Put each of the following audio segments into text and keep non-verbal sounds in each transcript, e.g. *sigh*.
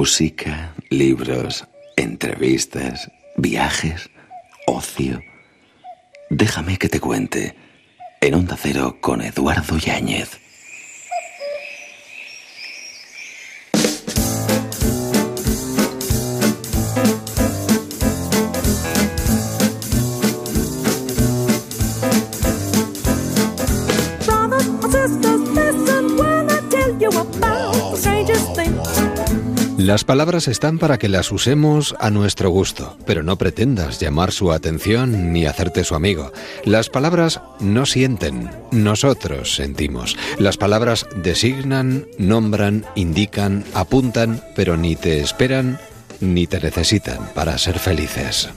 Música, libros, entrevistas, viajes, ocio. Déjame que te cuente. En Onda Cero con Eduardo Yáñez. Las palabras están para que las usemos a nuestro gusto, pero no pretendas llamar su atención ni hacerte su amigo. Las palabras no sienten, nosotros sentimos. Las palabras designan, nombran, indican, apuntan, pero ni te esperan ni te necesitan para ser felices.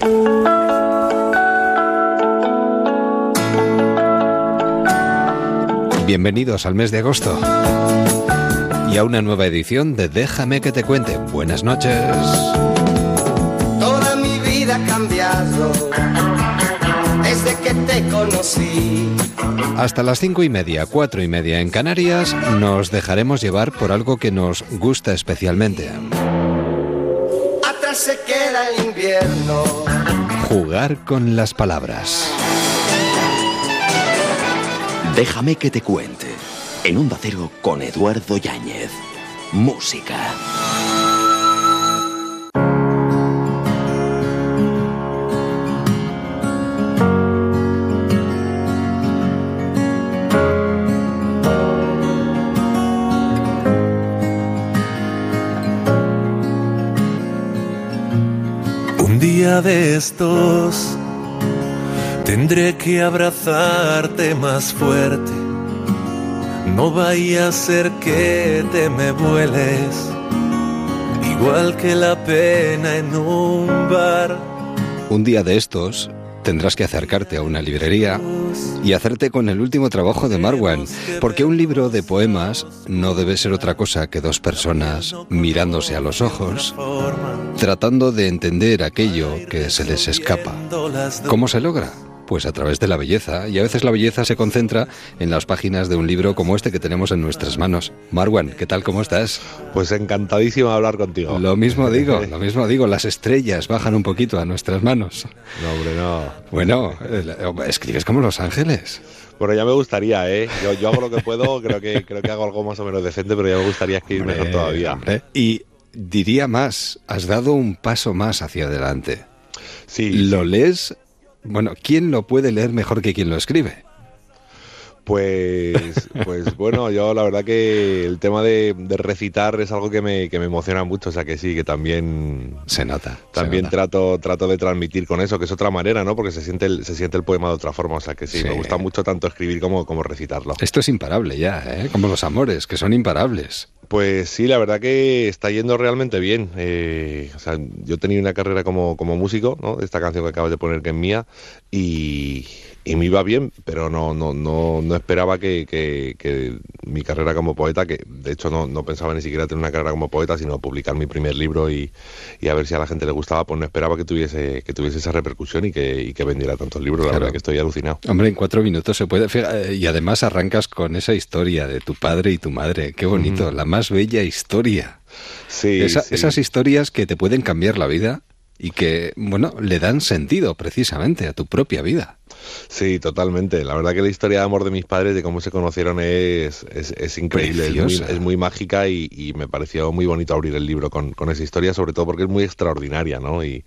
Bienvenidos al mes de agosto y a una nueva edición de Déjame que te cuente. Buenas noches. Toda mi vida ha cambiado desde que te conocí. Hasta las cinco y media, cuatro y media en Canarias, nos dejaremos llevar por algo que nos gusta especialmente. Atrás se queda el invierno. Jugar con las palabras. Déjame que te cuente. En un Cero con Eduardo Yáñez. Música. Un día de estos tendré que abrazarte más fuerte no vaya a ser que te me vueles, igual que la pena en un bar. Un día de estos tendrás que acercarte a una librería y hacerte con el último trabajo de Marwan, porque un libro de poemas no debe ser otra cosa que dos personas mirándose a los ojos, tratando de entender aquello que se les escapa. ¿Cómo se logra? Pues a través de la belleza, y a veces la belleza se concentra en las páginas de un libro como este que tenemos en nuestras manos. Marwan, ¿qué tal? ¿Cómo estás? Pues encantadísimo de hablar contigo. Lo mismo digo, *laughs* lo mismo digo, las estrellas bajan un poquito a nuestras manos. No, hombre, no. Bueno, eh, escribes como Los Ángeles. Bueno, ya me gustaría, ¿eh? Yo, yo, hago lo que puedo, *laughs* creo que, creo que hago algo más o menos decente, pero ya me gustaría escribir mejor todavía. Hombre. Y diría más, has dado un paso más hacia adelante. Sí. Lo lees bueno, ¿quién lo puede leer mejor que quien lo escribe? Pues, pues bueno, yo la verdad que el tema de, recitar es algo que me, que me, emociona mucho, o sea que sí, que también se nota. También se nota. trato trato de transmitir con eso, que es otra manera, ¿no? Porque se siente el, se siente el poema de otra forma, o sea que sí, sí. me gusta mucho tanto escribir como, como recitarlo. Esto es imparable ya, ¿eh? Como los amores, que son imparables. Pues sí, la verdad que está yendo realmente bien. Eh, o sea, yo tenido una carrera como, como músico, ¿no? Esta canción que acabas de poner que es mía, y, y me iba bien, pero no, no, no, no esperaba que, que, que, mi carrera como poeta, que de hecho no, no, pensaba ni siquiera tener una carrera como poeta, sino publicar mi primer libro y, y, a ver si a la gente le gustaba, pues no esperaba que tuviese, que tuviese esa repercusión y que, y que vendiera tantos libros, claro. la verdad que estoy alucinado. Hombre, en cuatro minutos se puede, y además arrancas con esa historia de tu padre y tu madre, qué bonito, mm. la más bella historia. Sí, esa, sí. Esas historias que te pueden cambiar la vida y que, bueno, le dan sentido precisamente a tu propia vida. Sí, totalmente. La verdad que la historia de amor de mis padres, de cómo se conocieron, es, es, es increíble, es muy, es muy, mágica y, y, me pareció muy bonito abrir el libro con, con, esa historia, sobre todo porque es muy extraordinaria, ¿no? Y,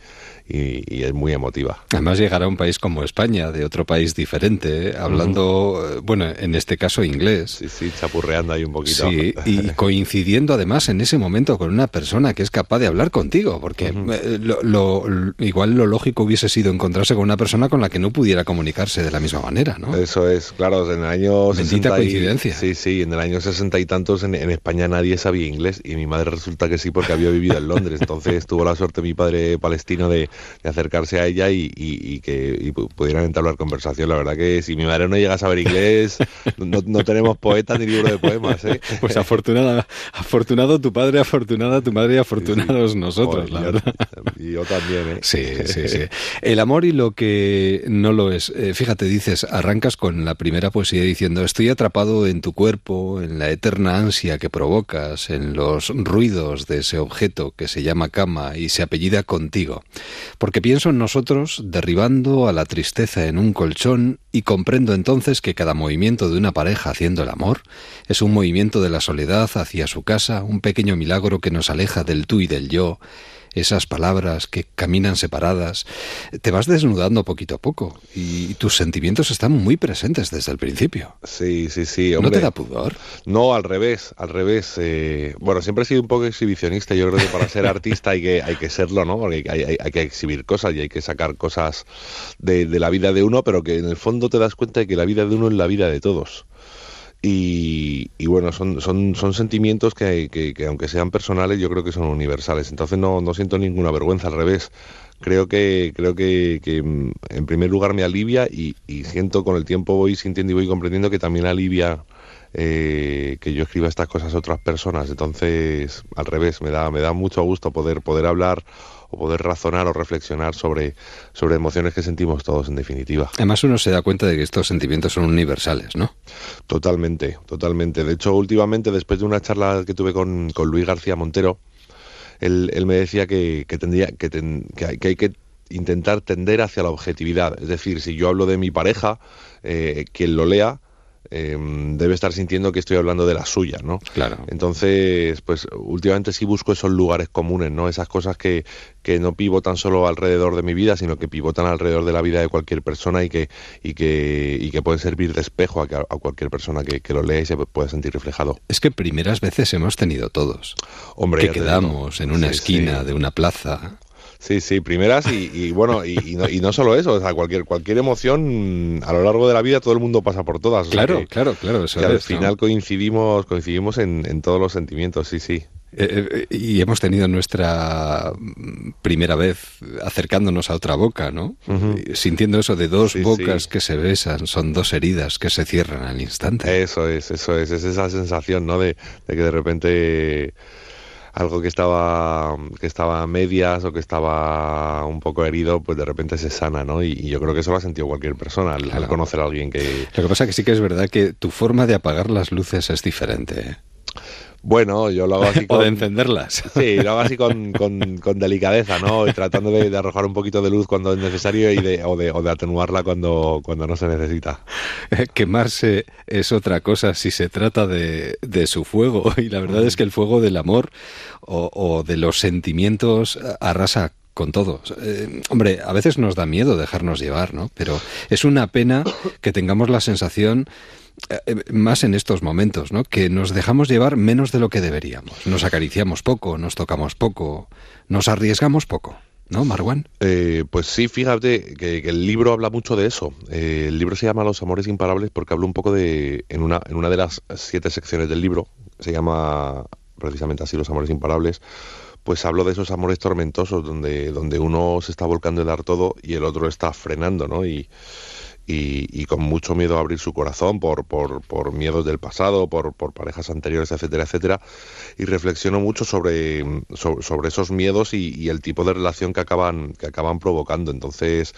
y, y, es muy emotiva. Además llegar a un país como España, de otro país diferente, ¿eh? hablando, uh -huh. bueno, en este caso inglés. Sí, sí, chapurreando ahí un poquito. Sí, y *laughs* coincidiendo además en ese momento con una persona que es capaz de hablar contigo, porque uh -huh. lo, lo, igual lo lógico hubiese sido encontrarse con una persona con la que no pudiera comunicarse de la misma manera, ¿no? Eso es, claro, en el año... Bendita 60 y, coincidencia. Sí, sí, en el año sesenta y tantos en, en, España nadie sabía inglés y mi madre resulta que sí porque había vivido en Londres, entonces *laughs* tuvo la suerte mi padre palestino de, de acercarse a ella y, y, y que y pudieran entablar conversación. La verdad que si mi madre no llega a saber inglés, *laughs* no, no tenemos poetas ni libro de poemas, ¿eh? Pues afortunada, afortunado tu padre, afortunada tu madre y afortunados sí, sí. Joder, nosotros, la yo, verdad. Y yo también, ¿eh? Sí, sí, sí. *laughs* El amor y lo que no lo es. Eh, fíjate, dices, arrancas con la primera poesía diciendo, estoy atrapado en tu cuerpo, en la eterna ansia que provocas, en los ruidos de ese objeto que se llama cama y se apellida contigo. Porque pienso en nosotros derribando a la tristeza en un colchón y comprendo entonces que cada movimiento de una pareja haciendo el amor es un movimiento de la soledad hacia su casa, un pequeño milagro que nos aleja del tú y del yo, esas palabras que caminan separadas, te vas desnudando poquito a poco y tus sentimientos están muy presentes desde el principio. Sí, sí, sí. ¿No te da pudor? No, al revés, al revés. Eh, bueno, siempre he sido un poco exhibicionista. Yo creo que para ser artista hay que, hay que serlo, ¿no? Porque hay, hay, que exhibir cosas y hay que sacar cosas de, de la vida de uno, pero que en el fondo te das cuenta de que la vida de uno es la vida de todos. Y, bueno, son, son, son sentimientos que, que, aunque sean personales, yo creo que son universales. Entonces no, no siento ninguna vergüenza, al revés. Creo que, creo que, que mm, en primer lugar me alivia y, y, siento con el tiempo voy sintiendo y voy comprendiendo que también alivia eh, que yo escriba estas cosas a otras personas. Entonces, al revés, me da, me da mucho gusto poder, poder hablar o poder razonar o reflexionar sobre, sobre emociones que sentimos todos, en definitiva. Además, uno se da cuenta de que estos sentimientos son universales, ¿no? Totalmente, totalmente. De hecho, últimamente, después de una charla que tuve con, con Luis García Montero, él, él me decía que, que tendría, que, que, hay, que intentar tender hacia la objetividad. Es decir, si yo hablo de mi pareja, eh, quien lo lea Em, debe estar sintiendo que estoy hablando de la suya, ¿no? Claro. Entonces, pues últimamente sí busco esos lugares comunes, ¿no? Esas cosas que, que no pivotan solo alrededor de mi vida, sino que pivotan alrededor de la vida de cualquier persona y que, y que, y que pueden servir de espejo a, a cualquier persona que, que, lo lea y se pueda sentir reflejado. Es que primeras veces hemos tenido todos. Hombre, que quedamos en una esquina de una plaza Sí, sí, primeras y, bueno, y, no, y, no, solo eso, o sea, cualquier, cualquier emoción a lo largo de la vida todo el mundo pasa por todas. Claro, claro, claro. Eso al final coincidimos, coincidimos en, todos los sentimientos, sí, sí. Eh, eh, y hemos tenido nuestra primera vez acercándonos a otra boca, ¿no? Sintiendo eso de dos bocas que se besan, son dos heridas que se cierran al instante. Eso es, eso es, es esa sensación, ¿no? De, de que de repente algo que estaba que estaba a medias o que estaba un poco herido, pues de repente se sana, ¿no? Y, yo creo que eso lo ha sentido cualquier persona al, conocer a alguien que... Lo que pasa que sí que es verdad que tu forma de apagar las luces es diferente. ¿Eh? Bueno, yo lo hago así con... *laughs* o de encenderlas. Sí, lo hago así con, con, delicadeza, ¿no? Y tratando de, arrojar un poquito de luz cuando es necesario y de, o, de, o de atenuarla cuando, cuando no se necesita. Quemarse es otra cosa si se trata de, de su fuego. *laughs* Y la verdad es que el fuego del amor o, o de los sentimientos arrasa con todo. Eh, hombre, a veces nos da miedo dejarnos llevar, ¿no? Pero es una pena que tengamos la sensación eh, eh, más en estos momentos, ¿no? Que nos dejamos llevar menos de lo que deberíamos. Nos acariciamos poco, nos tocamos poco, nos arriesgamos poco. ¿No, Marwan? Eh, pues sí, fíjate que, el libro habla mucho de eso. el libro se llama Los amores imparables porque habla un poco de, en una, en una de las siete secciones del libro, se llama precisamente así Los amores imparables, pues hablo de esos amores tormentosos donde, donde uno se está volcando a dar todo y el otro está frenando, ¿no? Y, y, con mucho miedo a abrir su corazón por, por, por miedos del pasado, por, por, parejas anteriores, etcétera, etcétera. Y reflexiono mucho sobre, sobre, esos miedos y, el tipo de relación que acaban, que acaban provocando. Entonces,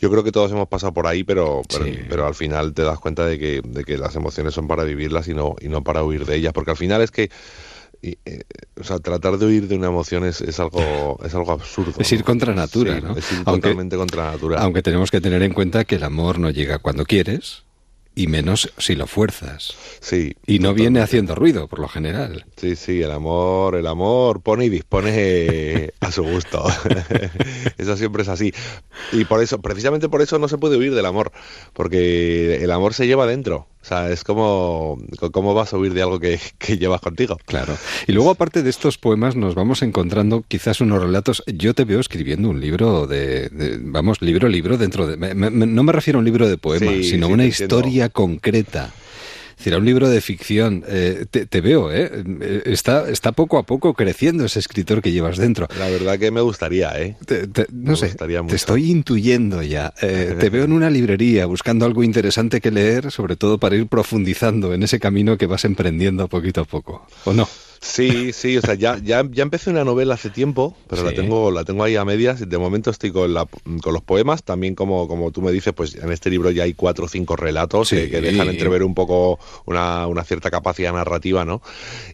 yo creo que todos hemos pasado por ahí, pero, pero, al final te das cuenta de que, de que las emociones son para vivirlas y no, y no para huir de ellas. Porque al final es que y, eh, o sea, tratar de huir de una emoción es, es algo *laughs* es algo absurdo. Es ir contra natura, ¿no? Es ir totalmente contra natura. Aunque tenemos que tener en cuenta que el amor no llega cuando quieres, y menos si lo fuerzas. Sí. Y no viene haciendo ruido, por lo general. Sí, sí, el amor, el amor pone y dispone *laughs* a su gusto. *laughs* eso siempre es así. Y por eso, precisamente por eso no se puede huir del amor, porque el amor se lleva dentro. Sea, es como cómo vas a huir de algo que, llevas contigo. Claro. Y luego, aparte de estos poemas, nos vamos encontrando quizás unos relatos. Yo te veo escribiendo un libro de, vamos, libro, libro dentro de. no me refiero a un libro de poemas, sino una historia concreta decir, un libro de ficción. Eh, te, veo, ¿eh? Está, está poco a poco creciendo ese escritor que llevas dentro. La verdad que me gustaría, ¿eh? no sé, te estoy intuyendo ya. Eh, te veo en una librería buscando algo interesante que leer, sobre todo para ir profundizando en ese camino que vas emprendiendo poquito a poco, ¿o no? Sí, sí, o sea, ya, ya, ya empecé una novela hace tiempo, pero la tengo, la tengo ahí a medias. De momento estoy con, la, con los poemas, también como, como tú me dices, pues en este libro ya hay cuatro o cinco relatos que, dejan entrever un poco una, una, cierta capacidad narrativa, ¿no?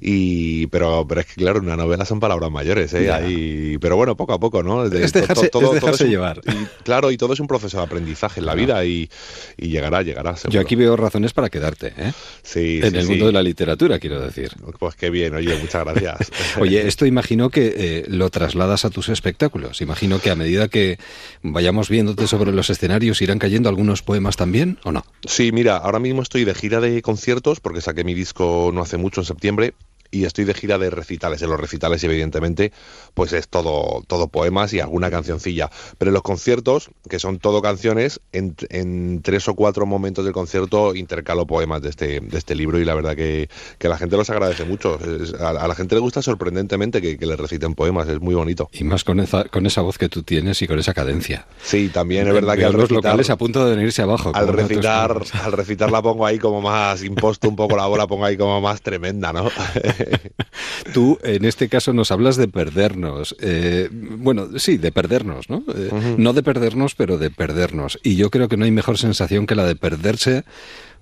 Y, pero, pero es que claro, una novela son palabras mayores, ¿eh? pero bueno, poco a poco, ¿no? es dejarse, todo, llevar. claro, y todo es un proceso de aprendizaje en la vida y, y, llegará, llegará. Yo aquí veo razones para quedarte, ¿eh? Sí, en el mundo de la literatura, quiero decir. Pues qué bien, oye, muchas gracias. *laughs* Oye, esto imagino que eh, lo trasladas a tus espectáculos. Imagino que a medida que vayamos viéndote sobre los escenarios irán cayendo algunos poemas también, ¿o no? Sí, mira, ahora mismo estoy de gira de conciertos porque saqué mi disco no hace mucho en septiembre y estoy de gira de recitales. En los recitales, evidentemente, pues es todo, todo poemas y alguna cancioncilla. Pero en los conciertos, que son todo canciones, en, en tres o cuatro momentos del concierto intercalo poemas de este, de este libro y la verdad que, que la gente los agradece mucho. a, la gente le gusta sorprendentemente que, le reciten poemas, es muy bonito. Y más con esa, con esa voz que tú tienes y con esa cadencia. Sí, también es verdad que al los locales a punto de venirse abajo. Al recitar, al recitar la pongo ahí como más imposto un poco la bola, pongo ahí como más tremenda, ¿no? *laughs* *laughs* Tú, en este caso, nos hablas de perdernos. Eh, bueno, sí, de perdernos, ¿no? Eh, no de perdernos, pero de perdernos. Y yo creo que no hay mejor sensación que la de perderse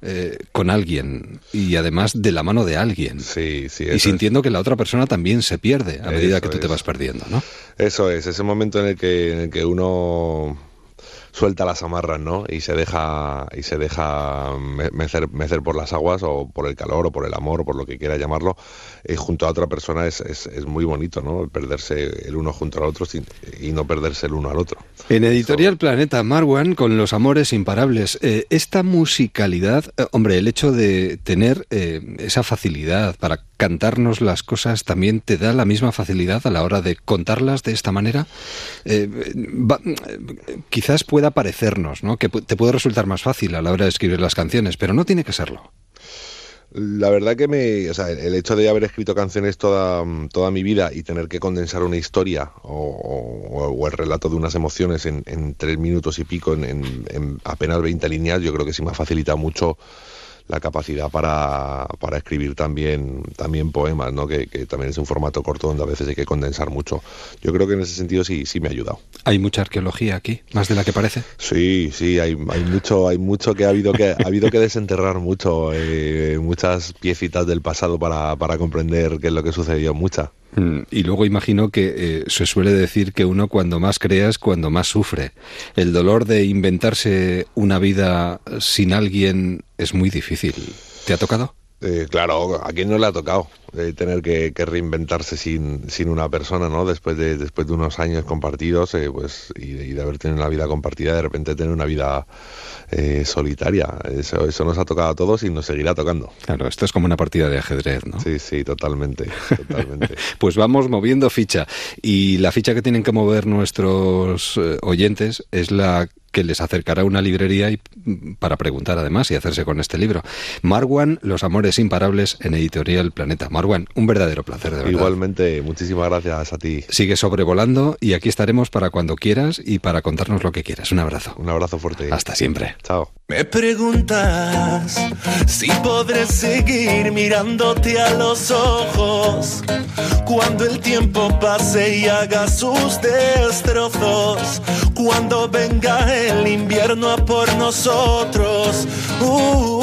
eh, con alguien y además de la mano de alguien. Sí, sí. Y sintiendo que la otra persona también se pierde a medida que tú te vas perdiendo, ¿no? Eso es, ese momento en el que, en el que uno suelta las amarras, ¿no? Y se deja y se deja mecer, por las aguas o por el calor o por el amor o por lo que quiera llamarlo y junto a otra persona es, es, es, muy bonito, ¿no? Perderse el uno junto al otro sin, y no perderse el uno al otro. En Editorial Planeta, Marwan, con Los Amores Imparables, eh, esta musicalidad, eh, hombre, el hecho de tener eh, esa facilidad para cantarnos las cosas también te da la misma facilidad a la hora de contarlas de esta manera. quizás pueda parecernos, ¿no? Que te puede resultar más fácil a la hora de escribir las canciones, pero no tiene que serlo. La verdad que me, o sea, el hecho de haber escrito canciones toda, toda mi vida y tener que condensar una historia o, el relato de unas emociones en, en tres minutos y pico, en, en, apenas 20 líneas, yo creo que sí me ha facilitado mucho la capacidad para, para escribir también, también poemas, ¿no? Que, también es un formato corto donde a veces hay que condensar mucho. Yo creo que en ese sentido sí, sí me ha ayudado. ¿Hay mucha arqueología aquí, más de la que parece? Sí, sí, hay, hay mucho, hay mucho que ha habido que, ha habido que desenterrar mucho, eh, muchas piecitas del pasado para, para comprender qué es lo que sucedió, muchas. Mm, y luego imagino que eh, se suele decir que uno cuando más crea es cuando más sufre. El dolor de inventarse una vida sin alguien es muy difícil. ¿Te ha tocado? Eh, claro, a quién no le ha tocado eh, tener que, reinventarse sin, sin, una persona, ¿no? Después de, después de unos años compartidos, pues, y, y, de haber tenido una vida compartida, de repente tener una vida eh, solitaria. Eso, eso nos ha tocado a todos y nos seguirá tocando. Claro, esto es como una partida de ajedrez, ¿no? Sí, sí, totalmente. totalmente. *laughs* pues vamos moviendo ficha. Y la ficha que tienen que mover nuestros eh, oyentes es la que les acercará una librería y, mm, para preguntar además y hacerse con este libro. Marwan, Los Amores Imparables en Editorial Planeta. Marwan, un verdadero placer, de verdad. Igualmente, muchísimas gracias a ti. Sigue sobrevolando y aquí estaremos para cuando quieras y para contarnos lo que quieras. Un abrazo. Un abrazo fuerte. Hasta siempre. Chao. Me preguntas si podré seguir mirándote a los ojos cuando el tiempo pase y haga sus destrozos, cuando venga el invierno a por nosotros. Uh,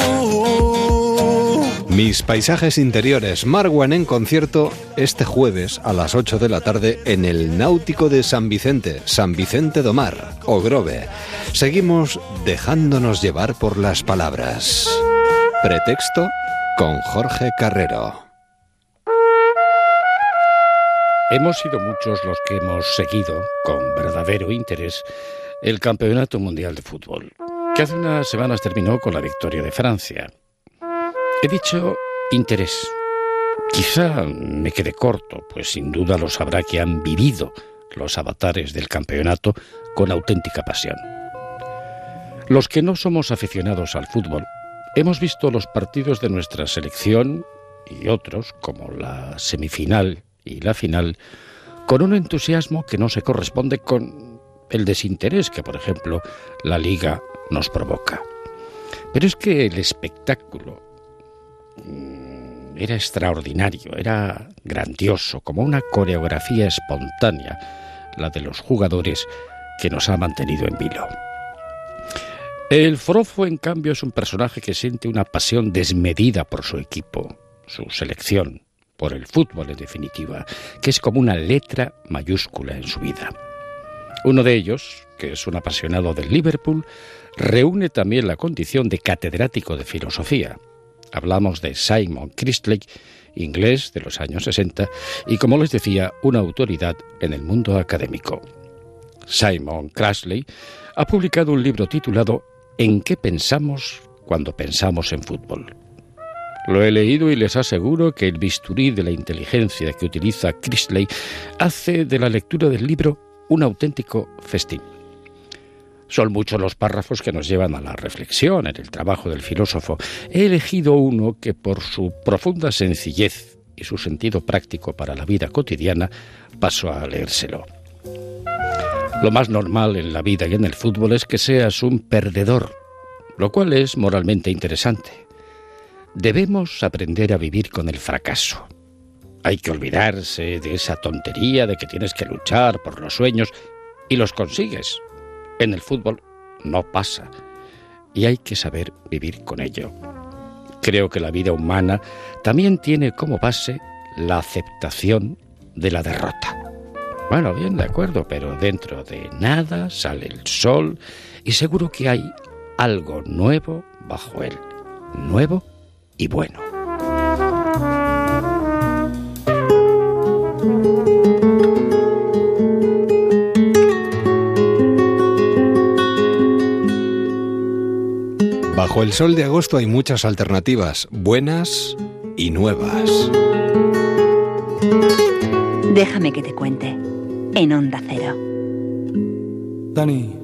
Mis paisajes interiores, Marwan en concierto este jueves a las 8 de la tarde en el Náutico de San Vicente, San Vicente do Mar, Grove. Seguimos dejándonos llevar por las palabras. Pretexto con Jorge Carrero. Hemos sido muchos los que hemos seguido con verdadero interés el Campeonato Mundial de Fútbol, que hace unas semanas terminó con la victoria de Francia. He dicho interés. Quizá me quede corto, pues sin duda lo sabrá que han vivido los avatares del campeonato con auténtica pasión. Los que no somos aficionados al fútbol, hemos visto los partidos de nuestra selección y otros, como la semifinal y la final, con un entusiasmo que no se corresponde con el desinterés que, por ejemplo, la liga nos provoca. Pero es que el espectáculo, mm, era extraordinario, era grandioso, como una coreografía espontánea, la de los jugadores que nos ha mantenido en vilo. El Forofo, en cambio, es un personaje que siente una pasión desmedida por su equipo, su selección, por el fútbol en definitiva, que es como una letra mayúscula en su vida. Uno de ellos, que es un apasionado del Liverpool, reúne también la condición de catedrático de filosofía. Hablamos de Simon Christlake, inglés de los años 60, y como les decía, una autoridad en el mundo académico. Simon Crashley ha publicado un libro titulado ¿En qué pensamos cuando pensamos en fútbol? Lo he leído y les aseguro que el bisturí de la inteligencia que utiliza Chrisley hace de la lectura del libro un auténtico festín. Son muchos los párrafos que nos llevan a la reflexión en el trabajo del filósofo. He elegido uno que por su profunda sencillez y su sentido práctico para la vida cotidiana paso a leérselo. Lo más normal en la vida y en el fútbol es que seas un perdedor, lo cual es moralmente interesante. Debemos aprender a vivir con el fracaso. Hay que olvidarse de esa tontería de que tienes que luchar por los sueños y los consigues. En el fútbol no pasa y hay que saber vivir con ello. Creo que la vida humana también tiene como base la aceptación de la derrota. Bueno, bien, de acuerdo, pero dentro de nada sale el sol y seguro que hay algo nuevo bajo él. Nuevo y bueno. Bajo el sol de agosto hay muchas alternativas, buenas y nuevas. Déjame que te cuente en Onda Cero. Dani.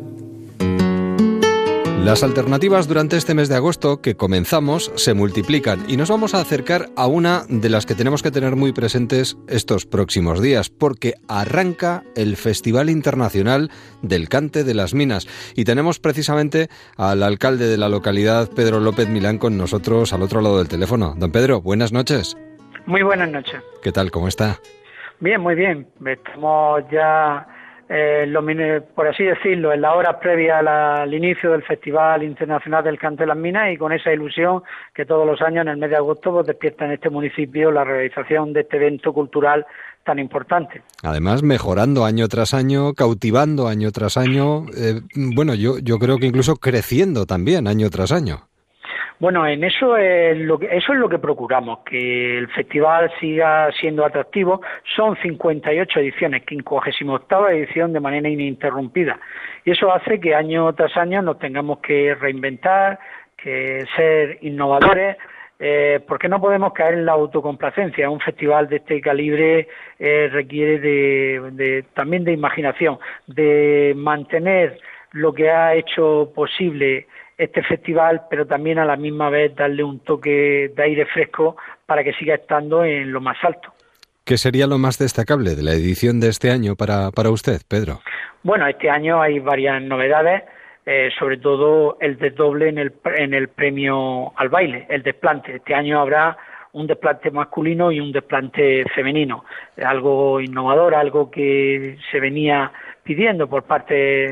Las alternativas durante este mes de agosto que comenzamos se multiplican y nos vamos a acercar a una de las que tenemos que tener muy presentes estos próximos días, porque arranca el Festival Internacional del Cante de las Minas y tenemos precisamente al alcalde de la localidad, Pedro López Milán, con nosotros al otro lado del teléfono. Don Pedro, buenas noches. Muy buenas noches. ¿Qué tal? ¿Cómo está? Bien, muy bien. Estamos ya, eh, por así decirlo, en la hora previa al inicio del Festival Internacional del Canto de las Minas y con esa ilusión que todos los años en el mes de agosto pues, despierta en este municipio la realización de este evento cultural tan importante. Además, mejorando año tras año, cautivando año tras año, eh, bueno, yo, yo creo que incluso creciendo también año tras año. Bueno, en eso es lo que, eso es lo que procuramos, que el festival siga siendo atractivo. Son 58 ediciones, 58 edición de manera ininterrumpida. Y eso hace que año tras año nos tengamos que reinventar, que ser innovadores, eh, porque no podemos caer en la autocomplacencia. Un festival de este calibre eh, requiere de, también de imaginación, de mantener lo que ha hecho posible este festival, pero también a la misma vez darle un toque de aire fresco para que siga estando en lo más alto. ¿Qué sería lo más destacable de la edición de este año para, para usted, Pedro? Bueno, este año hay varias novedades, eh, sobre todo el desdoble en el, en el premio al baile, el desplante. Este año habrá un desplante masculino y un desplante femenino, algo innovador, algo que se venía pidiendo por parte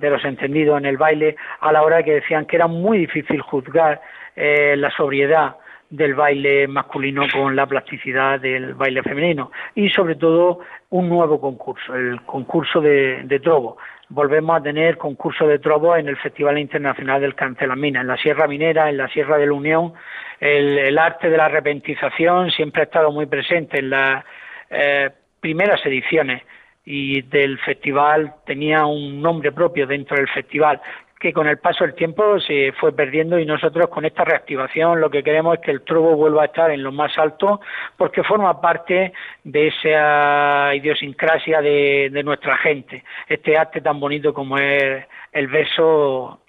de los entendidos en el baile a la hora que decían que era muy difícil juzgar eh, la sobriedad del baile masculino con la plasticidad del baile femenino y sobre todo un nuevo concurso, el concurso de, de trobo. Volvemos a tener concurso de trobo en el Festival Internacional del Cancelamina, en la Sierra Minera, en la Sierra de la Unión. El, arte de la repentización siempre ha estado muy presente en las eh, primeras ediciones y del festival tenía un nombre propio dentro del festival que con el paso del tiempo se fue perdiendo y nosotros con esta reactivación lo que queremos es que el trobo vuelva a estar en lo más alto porque forma parte de esa idiosincrasia de, de nuestra gente, este arte tan bonito como es el verso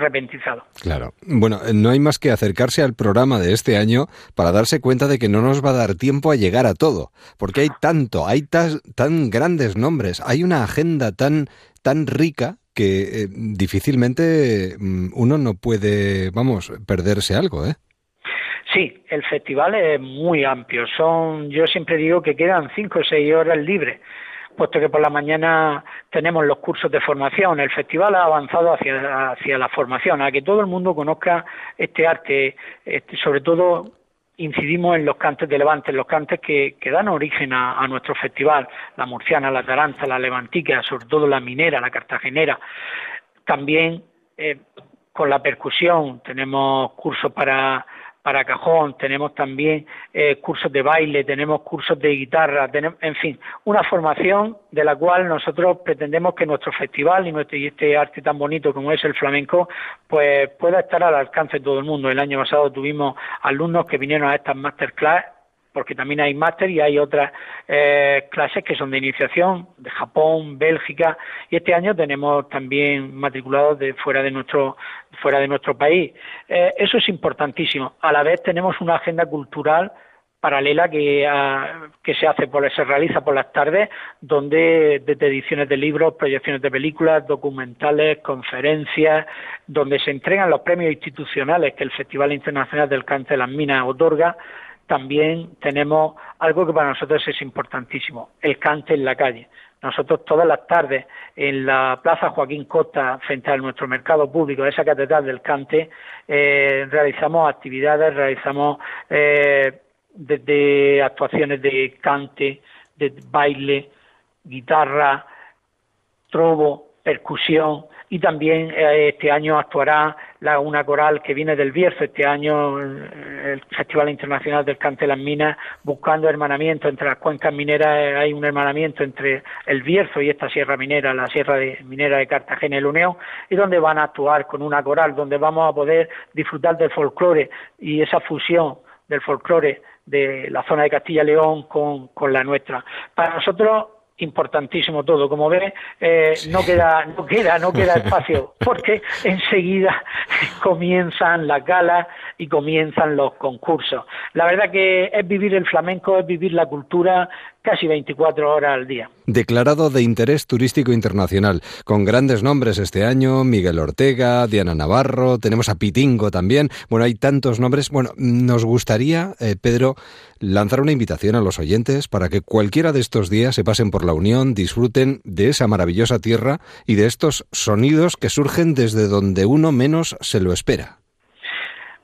repentizado. Claro. Bueno, no hay más que acercarse al programa de este año para darse cuenta de que no nos va a dar tiempo a llegar a todo, porque hay tanto, hay tan, grandes nombres, hay una agenda tan, tan rica que eh, difícilmente mm, uno no puede, vamos, perderse algo, ¿eh? Sí, el festival es muy amplio. Son, yo siempre digo que quedan cinco o seis horas libres, puesto que por la mañana tenemos los cursos de formación. El festival ha avanzado hacia, hacia la formación, a que todo el mundo conozca este arte, este, sobre todo incidimos en los cantes de Levante, los cantes que, dan origen a, nuestro festival, la murciana, la taranza, la levantica, sobre todo la minera, la cartagenera. También eh, con la percusión tenemos cursos para para cajón, tenemos también eh, cursos de baile, tenemos cursos de guitarra, tenemos, en fin, una formación de la cual nosotros pretendemos que nuestro festival y, nuestro, y este arte tan bonito como es el flamenco, pues pueda estar al alcance de todo el mundo. El año pasado tuvimos alumnos que vinieron a estas masterclass porque también hay máster y hay otras eh, clases que son de iniciación de Japón, Bélgica y este año tenemos también matriculados de fuera de nuestro fuera de nuestro país. Eh, eso es importantísimo. A la vez tenemos una agenda cultural paralela que, ah, que se hace por, se realiza por las tardes, donde desde ediciones de libros, proyecciones de películas, documentales, conferencias, donde se entregan los premios institucionales que el Festival Internacional del Cáncer de las Minas otorga también tenemos algo que para nosotros es importantísimo, el cante en la calle. Nosotros todas las tardes en la Plaza Joaquín Costa, frente a nuestro mercado público, esa catedral del cante, eh, realizamos actividades, realizamos eh, desde actuaciones de cante, de baile, guitarra, trobo, percusión, y también eh, este año actuará la, una coral que viene del Bierzo, este año eh, el Festival Internacional del Cante de las Minas, buscando hermanamiento entre las cuencas mineras, eh, hay un hermanamiento entre el Bierzo y esta sierra minera, la sierra de, minera de Cartagena y la Unión, y donde van a actuar con una coral, donde vamos a poder disfrutar del folclore y esa fusión del folclore de la zona de Castilla y León con, con la nuestra. Para nosotros importantísimo todo. Como ve, eh, no queda, no queda, no queda *laughs* espacio, porque enseguida *laughs* comienzan las galas y comienzan los concursos. La verdad que es vivir el flamenco, es vivir la cultura casi 24 horas al día. Declarado de interés turístico internacional, con grandes nombres este año, Miguel Ortega, Diana Navarro, tenemos a Pitingo también. Bueno, hay tantos nombres. Bueno, nos gustaría, eh, Pedro, lanzar una invitación a los oyentes para que cualquiera de estos días se pasen por la Unión, disfruten de esa maravillosa tierra y de estos sonidos que surgen desde donde uno menos se lo espera.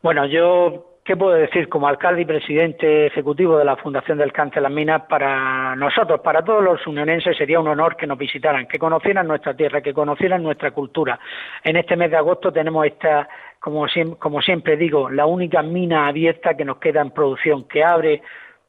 Bueno, yo, ¿qué puedo decir? Como alcalde y presidente ejecutivo de la Fundación del Cáncer de las Minas, para nosotros, para todos los unionenses, sería un honor que nos visitaran, que conocieran nuestra tierra, que conocieran nuestra cultura. En este mes de agosto tenemos esta, como, como siempre digo, la única mina abierta que nos queda en producción, que abre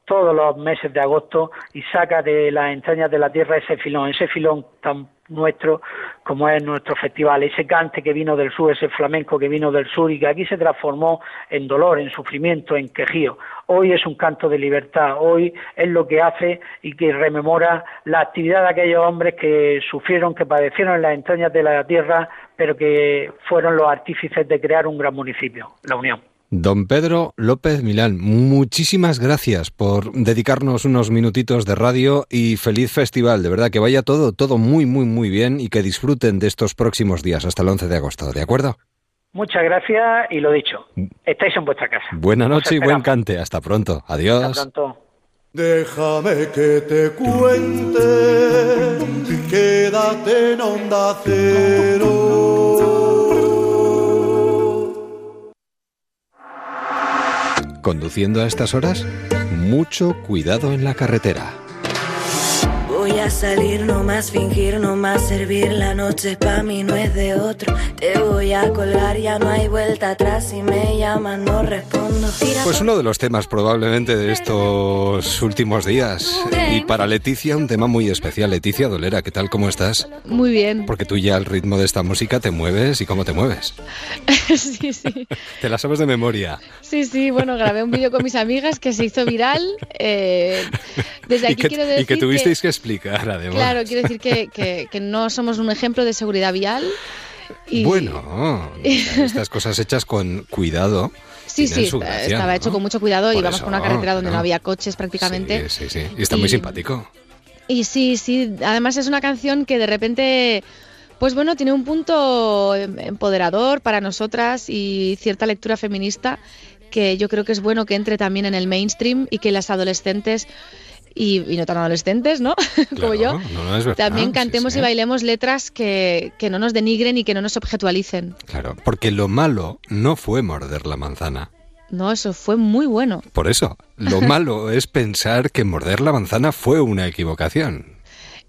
todos los meses de agosto y saca de las entrañas de la tierra ese filón, ese filón tan nuestro como es nuestro festival, ese cante que vino del sur, ese flamenco que vino del sur y que aquí se transformó en dolor, en sufrimiento, en quejío. Hoy es un canto de libertad, hoy es lo que hace y que rememora la actividad de aquellos hombres que sufrieron, que padecieron en las entrañas de la tierra, pero que fueron los artífices de crear un gran municipio, la Unión. Don Pedro López Milán, muchísimas gracias por dedicarnos unos minutitos de radio y feliz festival. De verdad que vaya todo, todo muy, muy, muy bien y que disfruten de estos próximos días hasta el 11 de agosto. ¿De acuerdo? Muchas gracias y lo dicho, estáis en vuestra casa. Buena noche y buen cante. Hasta pronto. Adiós. Hasta pronto. Déjame que te cuente, quédate en onda cero. Conduciendo a estas horas, mucho cuidado en la carretera. Voy a salir, no más fingir, no más servir. La noche pa' mí no es de otro. Te voy a colgar, ya no hay vuelta atrás. Si me llaman, no respondo. pues uno de los temas probablemente de estos últimos días. Y para Leticia, un tema muy especial. Leticia Dolera, ¿qué tal? ¿Cómo estás? Muy bien. Porque tú ya al ritmo de esta música te mueves y cómo te mueves. *laughs* sí, sí. *laughs* Te la sabes de memoria. Sí, sí. Bueno, grabé un vídeo con mis amigas que se hizo viral. Eh, desde *laughs* aquí quiero decir. Y que tuvisteis que explicar Claro, quiero decir que, no somos un ejemplo de seguridad vial. Bueno, estas cosas hechas con cuidado. Sí, sí, estaba hecho con mucho cuidado y íbamos por una carretera donde no. había coches prácticamente. Sí, sí, sí. Y está muy simpático. Y sí, sí, además es una canción que de repente, pues bueno, tiene un punto empoderador para nosotras y cierta lectura feminista que yo creo que es bueno que entre también en el mainstream y que las adolescentes y, no tan adolescentes, ¿no? *laughs* Como yo, también cantemos y bailemos letras que, que no nos denigren y que no nos objetualicen. Claro, porque lo malo no fue morder la manzana. No, eso fue muy bueno. Por eso, lo *laughs* malo es pensar que morder la manzana fue una equivocación.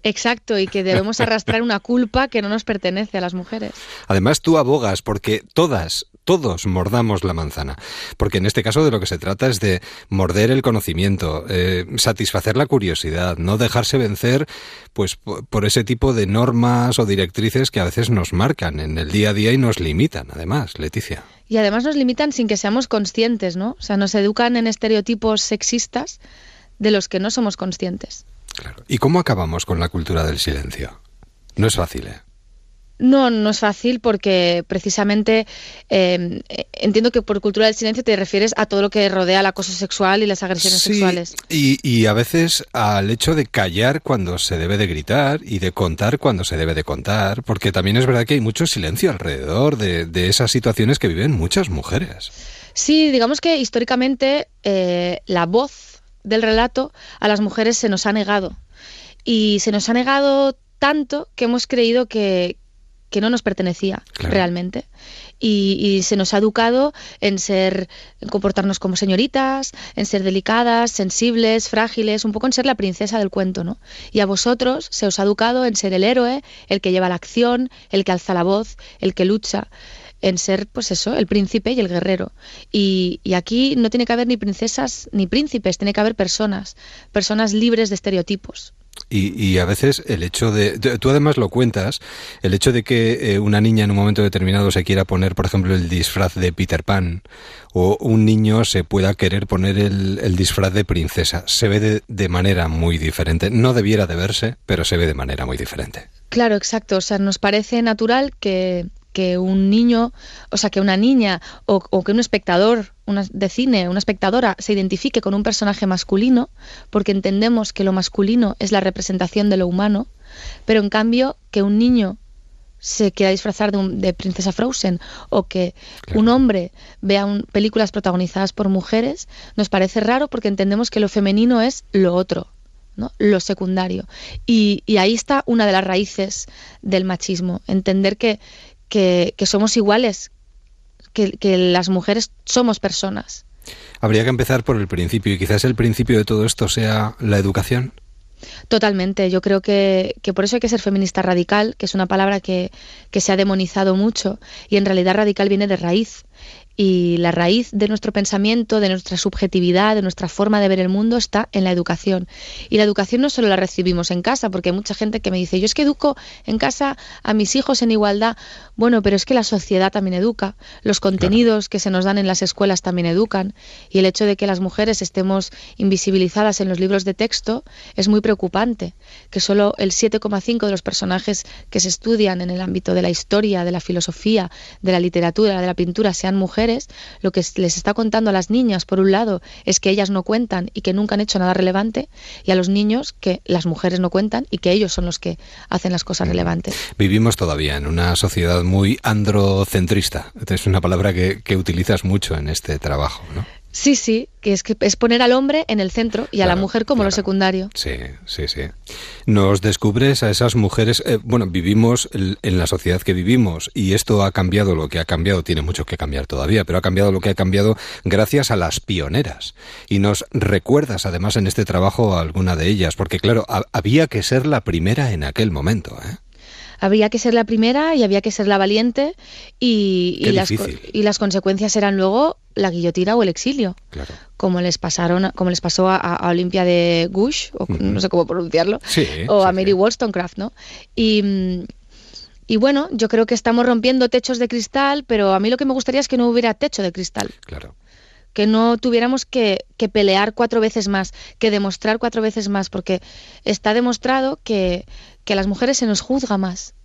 Exacto, y que debemos *laughs* arrastrar una culpa que no nos pertenece a las mujeres. Además, tú abogas porque todas, todos mordamos la manzana, porque en este caso de lo que se trata es de morder el conocimiento, eh, satisfacer la curiosidad, no dejarse vencer pues por ese tipo de normas o directrices que a veces nos marcan en el día a día y nos limitan, además, Leticia. Y además nos limitan sin que seamos conscientes, ¿no? O sea, nos educan en estereotipos sexistas de los que no somos conscientes. ¿Y cómo acabamos con la cultura del silencio? No es fácil, ¿eh? No, no es fácil porque precisamente em, entiendo que por cultura del silencio te refieres a todo lo que rodea el acoso sexual y las agresiones sexuales. Y, y a veces al hecho de callar cuando se debe de gritar y de contar cuando se debe de contar, porque también es verdad que hay mucho silencio alrededor de, de esas situaciones que viven muchas mujeres. Sí, digamos que históricamente eh, la voz del relato a las mujeres se nos ha negado. Y se nos ha negado tanto que hemos creído que, no nos pertenecía realmente. Y, se nos ha educado en ser, en comportarnos como señoritas, en ser delicadas, sensibles, frágiles, un poco en ser la princesa del cuento, ¿no? Y a vosotros se os ha educado en ser el héroe, el que lleva la acción, el que alza la voz, el que lucha en ser, pues eso, el príncipe y el guerrero. Y, aquí no tiene que haber ni princesas ni príncipes, tiene que haber personas, personas libres de estereotipos. Y, a veces el hecho de, tú además lo cuentas, el hecho de que eh, una niña en un momento determinado se quiera poner, por ejemplo, el disfraz de Peter Pan, o un niño se pueda querer poner el, disfraz de princesa, se ve de, de manera muy diferente. No debiera de verse, pero se ve de manera muy diferente. Claro, exacto. O sea, nos parece natural que, que un niño, o sea, que una niña o, que un espectador una, de cine, una espectadora, se identifique con un personaje masculino, porque entendemos que lo masculino es la representación de lo humano, pero en cambio que un niño se quiera disfrazar de, princesa Frozen o que un hombre vea películas protagonizadas por mujeres, nos parece raro porque entendemos que lo femenino es lo otro. ¿no? lo secundario. Y, y ahí está una de las raíces del machismo, entender que, que, somos iguales, que, las mujeres somos personas. Habría que empezar por el principio y quizás el principio de todo esto sea la educación. Totalmente. Yo creo que, que, por eso hay que ser feminista radical, que es una palabra que, que, se ha demonizado mucho y en realidad radical viene de raíz y la raíz de nuestro pensamiento, de nuestra subjetividad, de nuestra forma de ver el mundo está en la educación. Y la educación no solo la recibimos en casa, porque hay mucha gente que me dice, yo es que educo en casa a mis hijos en igualdad. Bueno, pero es que la sociedad también educa, los contenidos que se nos dan en las escuelas también educan, y el hecho de que las mujeres estemos invisibilizadas en los libros de texto es muy preocupante, que solo el 7,5 de los personajes que se estudian en el ámbito de la historia, de la filosofía, de la literatura, de la pintura sean mujeres lo que les está contando a las niñas, por un lado, es que ellas no cuentan y que nunca han hecho nada relevante, y a los niños que las mujeres no cuentan y que ellos son los que hacen las cosas relevantes. Vivimos todavía en una sociedad muy androcentrista. Es una palabra que, utilizas mucho en este trabajo. Sí, sí, que es que es poner al hombre en el centro y a la mujer como lo secundario. Sí, sí, sí. Nos descubres a esas mujeres, eh, bueno, vivimos en la sociedad que vivimos y esto ha cambiado lo que ha cambiado, tiene mucho que cambiar todavía, pero ha cambiado lo que ha cambiado gracias a las pioneras. Y nos recuerdas además en este trabajo a alguna de ellas, porque claro, había que ser la primera en aquel momento, ¿eh? había que ser la primera y había que ser la valiente y, las, y las consecuencias eran luego la guillotina o el exilio. Como les pasaron, como les pasó a, Olimpia de Gush, o no sé cómo pronunciarlo, o a Mary Wollstonecraft, ¿no? Y, y bueno, yo creo que estamos rompiendo techos de cristal, pero a mí lo que me gustaría es que no hubiera techo de cristal. Claro que no tuviéramos que, que, pelear cuatro veces más, que demostrar cuatro veces más, porque está demostrado que, que a las mujeres se nos juzga más.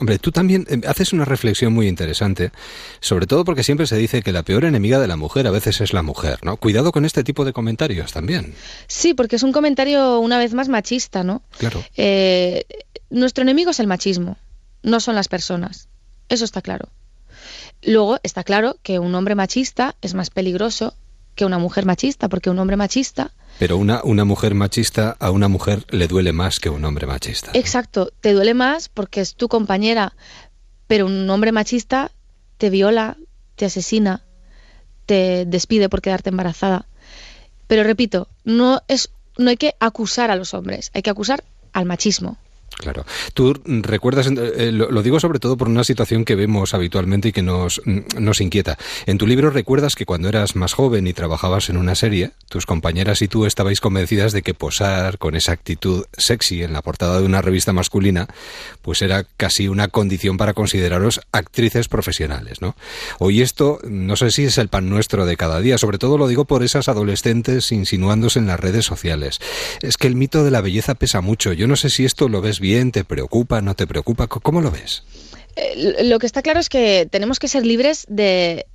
Hombre, tú también eh, haces una reflexión muy interesante, sobre todo porque siempre se dice que la peor enemiga de la mujer a veces es la mujer, ¿no? Cuidado con este tipo de comentarios también. Sí, porque es un comentario una vez más machista, ¿no? Claro. Eh, nuestro enemigo es el machismo, no son las personas. Eso está claro. Luego está claro que un hombre machista es más peligroso que una mujer machista, porque un hombre machista... Pero una, una mujer machista a una mujer le duele más que un hombre machista. Exacto, te duele más porque es tu compañera, pero un hombre machista te viola, te asesina, te despide por quedarte embarazada. Pero repito, no es no hay que acusar a los hombres, hay que acusar al machismo. Claro. Tú recuerdas, eh, eh, lo, digo sobre todo por una situación que vemos habitualmente y que nos, mm, nos inquieta. En tu libro recuerdas que cuando eras más joven y trabajabas en una serie, tus compañeras y tú estabais convencidas de que posar con esa actitud sexy en la portada de una revista masculina, pues era casi una condición para consideraros actrices profesionales, ¿no? Hoy esto, no sé si es el pan nuestro de cada día, sobre todo lo digo por esas adolescentes insinuándose en las redes sociales. Es que el mito de la belleza pesa mucho. Yo no sé si esto lo ves bien ¿Te preocupa? ¿No te preocupa? ¿Cómo lo ves? Eh, lo que está claro es que tenemos que ser libres de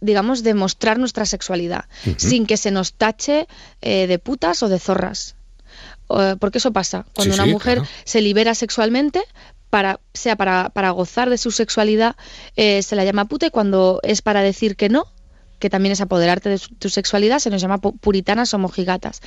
digamos, de mostrar nuestra sexualidad, sin que se nos tache eh, de putas o de zorras. porque eso pasa. Cuando una mujer se libera sexualmente, para, sea para, para gozar de su sexualidad, eh, se la llama puta, y cuando es para decir que no, que también es apoderarte de tu sexualidad, se nos llama puritanas o mojigatas.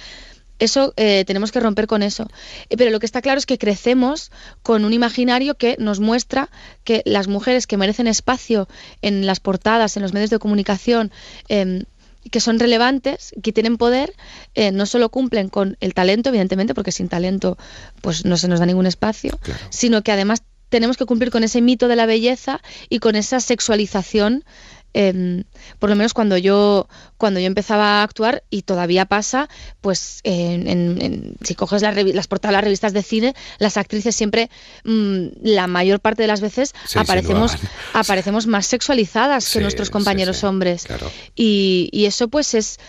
Eso eh, tenemos que romper con eso. Eh, pero lo que está claro es que crecemos con un imaginario que nos muestra que las mujeres que merecen espacio en las portadas, en los medios de comunicación, em, que son relevantes, que tienen poder, eh, no solo cumplen con el talento, evidentemente, porque sin talento pues no se nos da ningún espacio, sino que además tenemos que cumplir con ese mito de la belleza y con esa sexualización Em, por lo menos cuando yo, cuando yo empezaba a actuar, y todavía pasa, pues si coges las portadas de las revistas de cine, las actrices siempre, mm, la mayor parte de las veces, aparecemos, *laughs* aparecemos más sexualizadas que nuestros compañeros hombres. Y, y eso pues es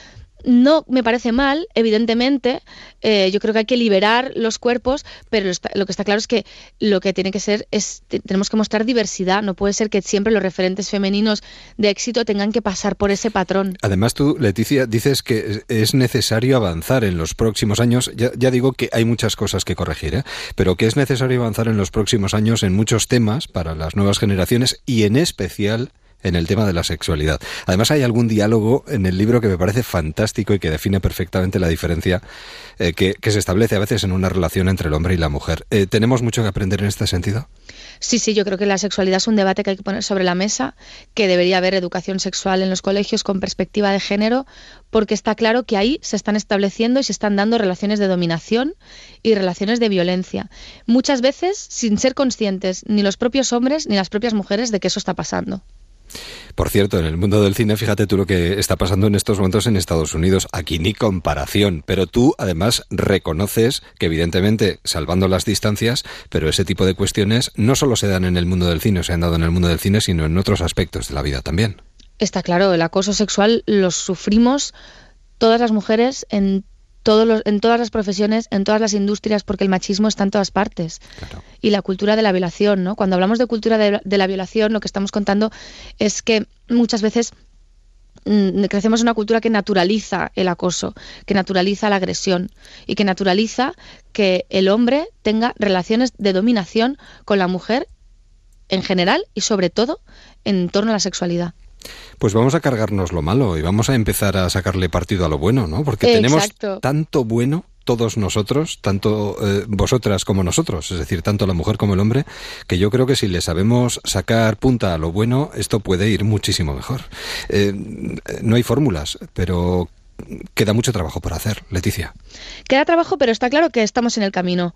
no me parece mal, evidentemente. Eh, yo creo que hay que liberar los cuerpos, pero lo que está claro es que lo que tiene que ser es tenemos que mostrar diversidad. No puede ser que siempre los referentes femeninos de éxito tengan que pasar por ese patrón. Además, tú, Leticia, dices que es necesario avanzar en los próximos años. Ya, digo que hay muchas cosas que corregir, ¿eh? pero que es necesario avanzar en los próximos años en muchos temas para las nuevas generaciones y en especial en el tema de la sexualidad. Además hay algún diálogo en el libro que me parece fantástico y que define perfectamente la diferencia eh, que, se establece a veces en una relación entre el hombre y la mujer. Eh, ¿Tenemos mucho que aprender en este sentido? Sí, sí, yo creo que la sexualidad es un debate que hay que poner sobre la mesa, que debería haber educación sexual en los colegios con perspectiva de género, porque está claro que ahí se están estableciendo y se están dando relaciones de dominación y relaciones de violencia. Muchas veces sin ser conscientes ni los propios hombres ni las propias mujeres de que eso está pasando. Por cierto, en el mundo del cine, fíjate tú lo que está pasando en estos momentos en Estados Unidos. Aquí ni comparación. Pero tú, además, reconoces que, evidentemente, salvando las distancias, pero ese tipo de cuestiones no solo se dan en el mundo del cine, o se han dado en el mundo del cine, sino en otros aspectos de la vida también. Está claro, el acoso sexual lo sufrimos todas las mujeres en todos en todas las profesiones, en todas las industrias, porque el machismo está en todas partes. Y la cultura de la violación, ¿no? Cuando hablamos de cultura de, la violación, lo que estamos contando es que muchas veces mm, crecemos en una cultura que naturaliza el acoso, que naturaliza la agresión y que naturaliza que el hombre tenga relaciones de dominación con la mujer en general y sobre todo en torno a la sexualidad. Pues vamos a cargarnos lo malo y vamos a empezar a sacarle partido a lo bueno, ¿no? Porque tenemos tanto bueno todos nosotros, tanto eh, vosotras como nosotros, es decir, tanto la mujer como el hombre, que yo creo que si le sabemos sacar punta a lo bueno, esto puede ir muchísimo mejor. Eh, no hay fórmulas, pero queda mucho trabajo por hacer, Leticia. Queda trabajo, pero está claro que estamos en el camino.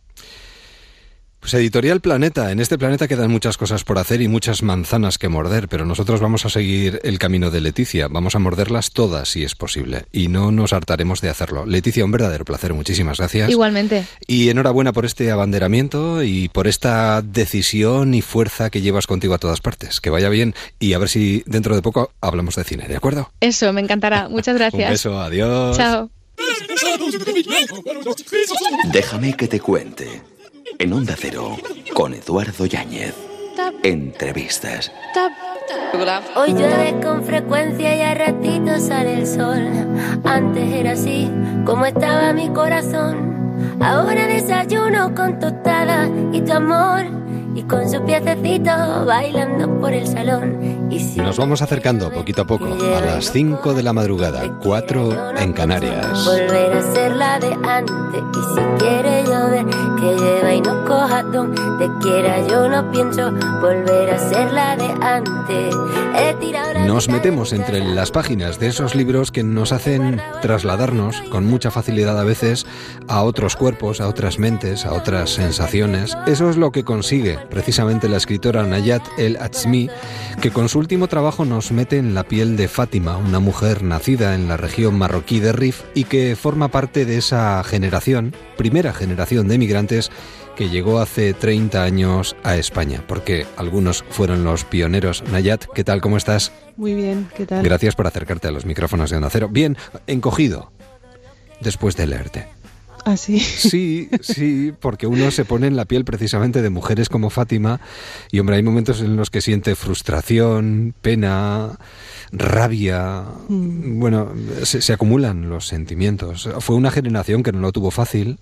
Pues Editorial Planeta. En este planeta quedan muchas cosas por hacer y muchas manzanas que morder, pero nosotros vamos a seguir el camino de Leticia. Vamos a morderlas todas si es posible y no nos hartaremos de hacerlo. Leticia, un verdadero placer. Muchísimas gracias. Igualmente. Y enhorabuena por este abanderamiento y por esta decisión y fuerza que llevas contigo a todas partes. Que vaya bien y a ver si dentro de poco hablamos de cine, ¿de acuerdo? Eso, me encantará. *laughs* Muchas gracias. un beso, adiós. Chao. Déjame que te cuente en Onda Cero con Eduardo Yáñez. Entrevistas. Hoy llueve con frecuencia y a ratitos sale el sol. Antes era así como estaba mi corazón. Ahora desayuno con tostada y tu amor. Y con su piececito bailando por el salón Nos vamos acercando poquito a poco a las 5 de la madrugada, 4 en Canarias. Volver a ser la de antes y si quiere llover que lleva y no coja donde quiera yo no pienso volver a ser la de antes. He tirado la Nos metemos entre las páginas de esos libros que nos hacen trasladarnos con mucha facilidad a veces a otros cuerpos, a otras mentes, a otras sensaciones. Eso es lo que consigue precisamente la escritora Nayat El Atzmi, que con su último trabajo nos mete en la piel de Fátima, una mujer nacida en la región marroquí de Rif y que forma parte de esa generación, primera generación de migrantes que llegó hace 30 años a España, porque algunos fueron los pioneros. Nayat, ¿qué tal? ¿Cómo estás? Muy bien, ¿qué tal? Gracias por acercarte a los micrófonos de Onda Cero. Bien, encogido, después de leerte. ¿Ah, sí? Sí, sí, porque uno se pone en la piel precisamente de mujeres como Fátima y hombre, hay momentos en los que siente frustración, pena, rabia, Mm. bueno, se, se acumulan los sentimientos. Fue una generación que no lo tuvo fácil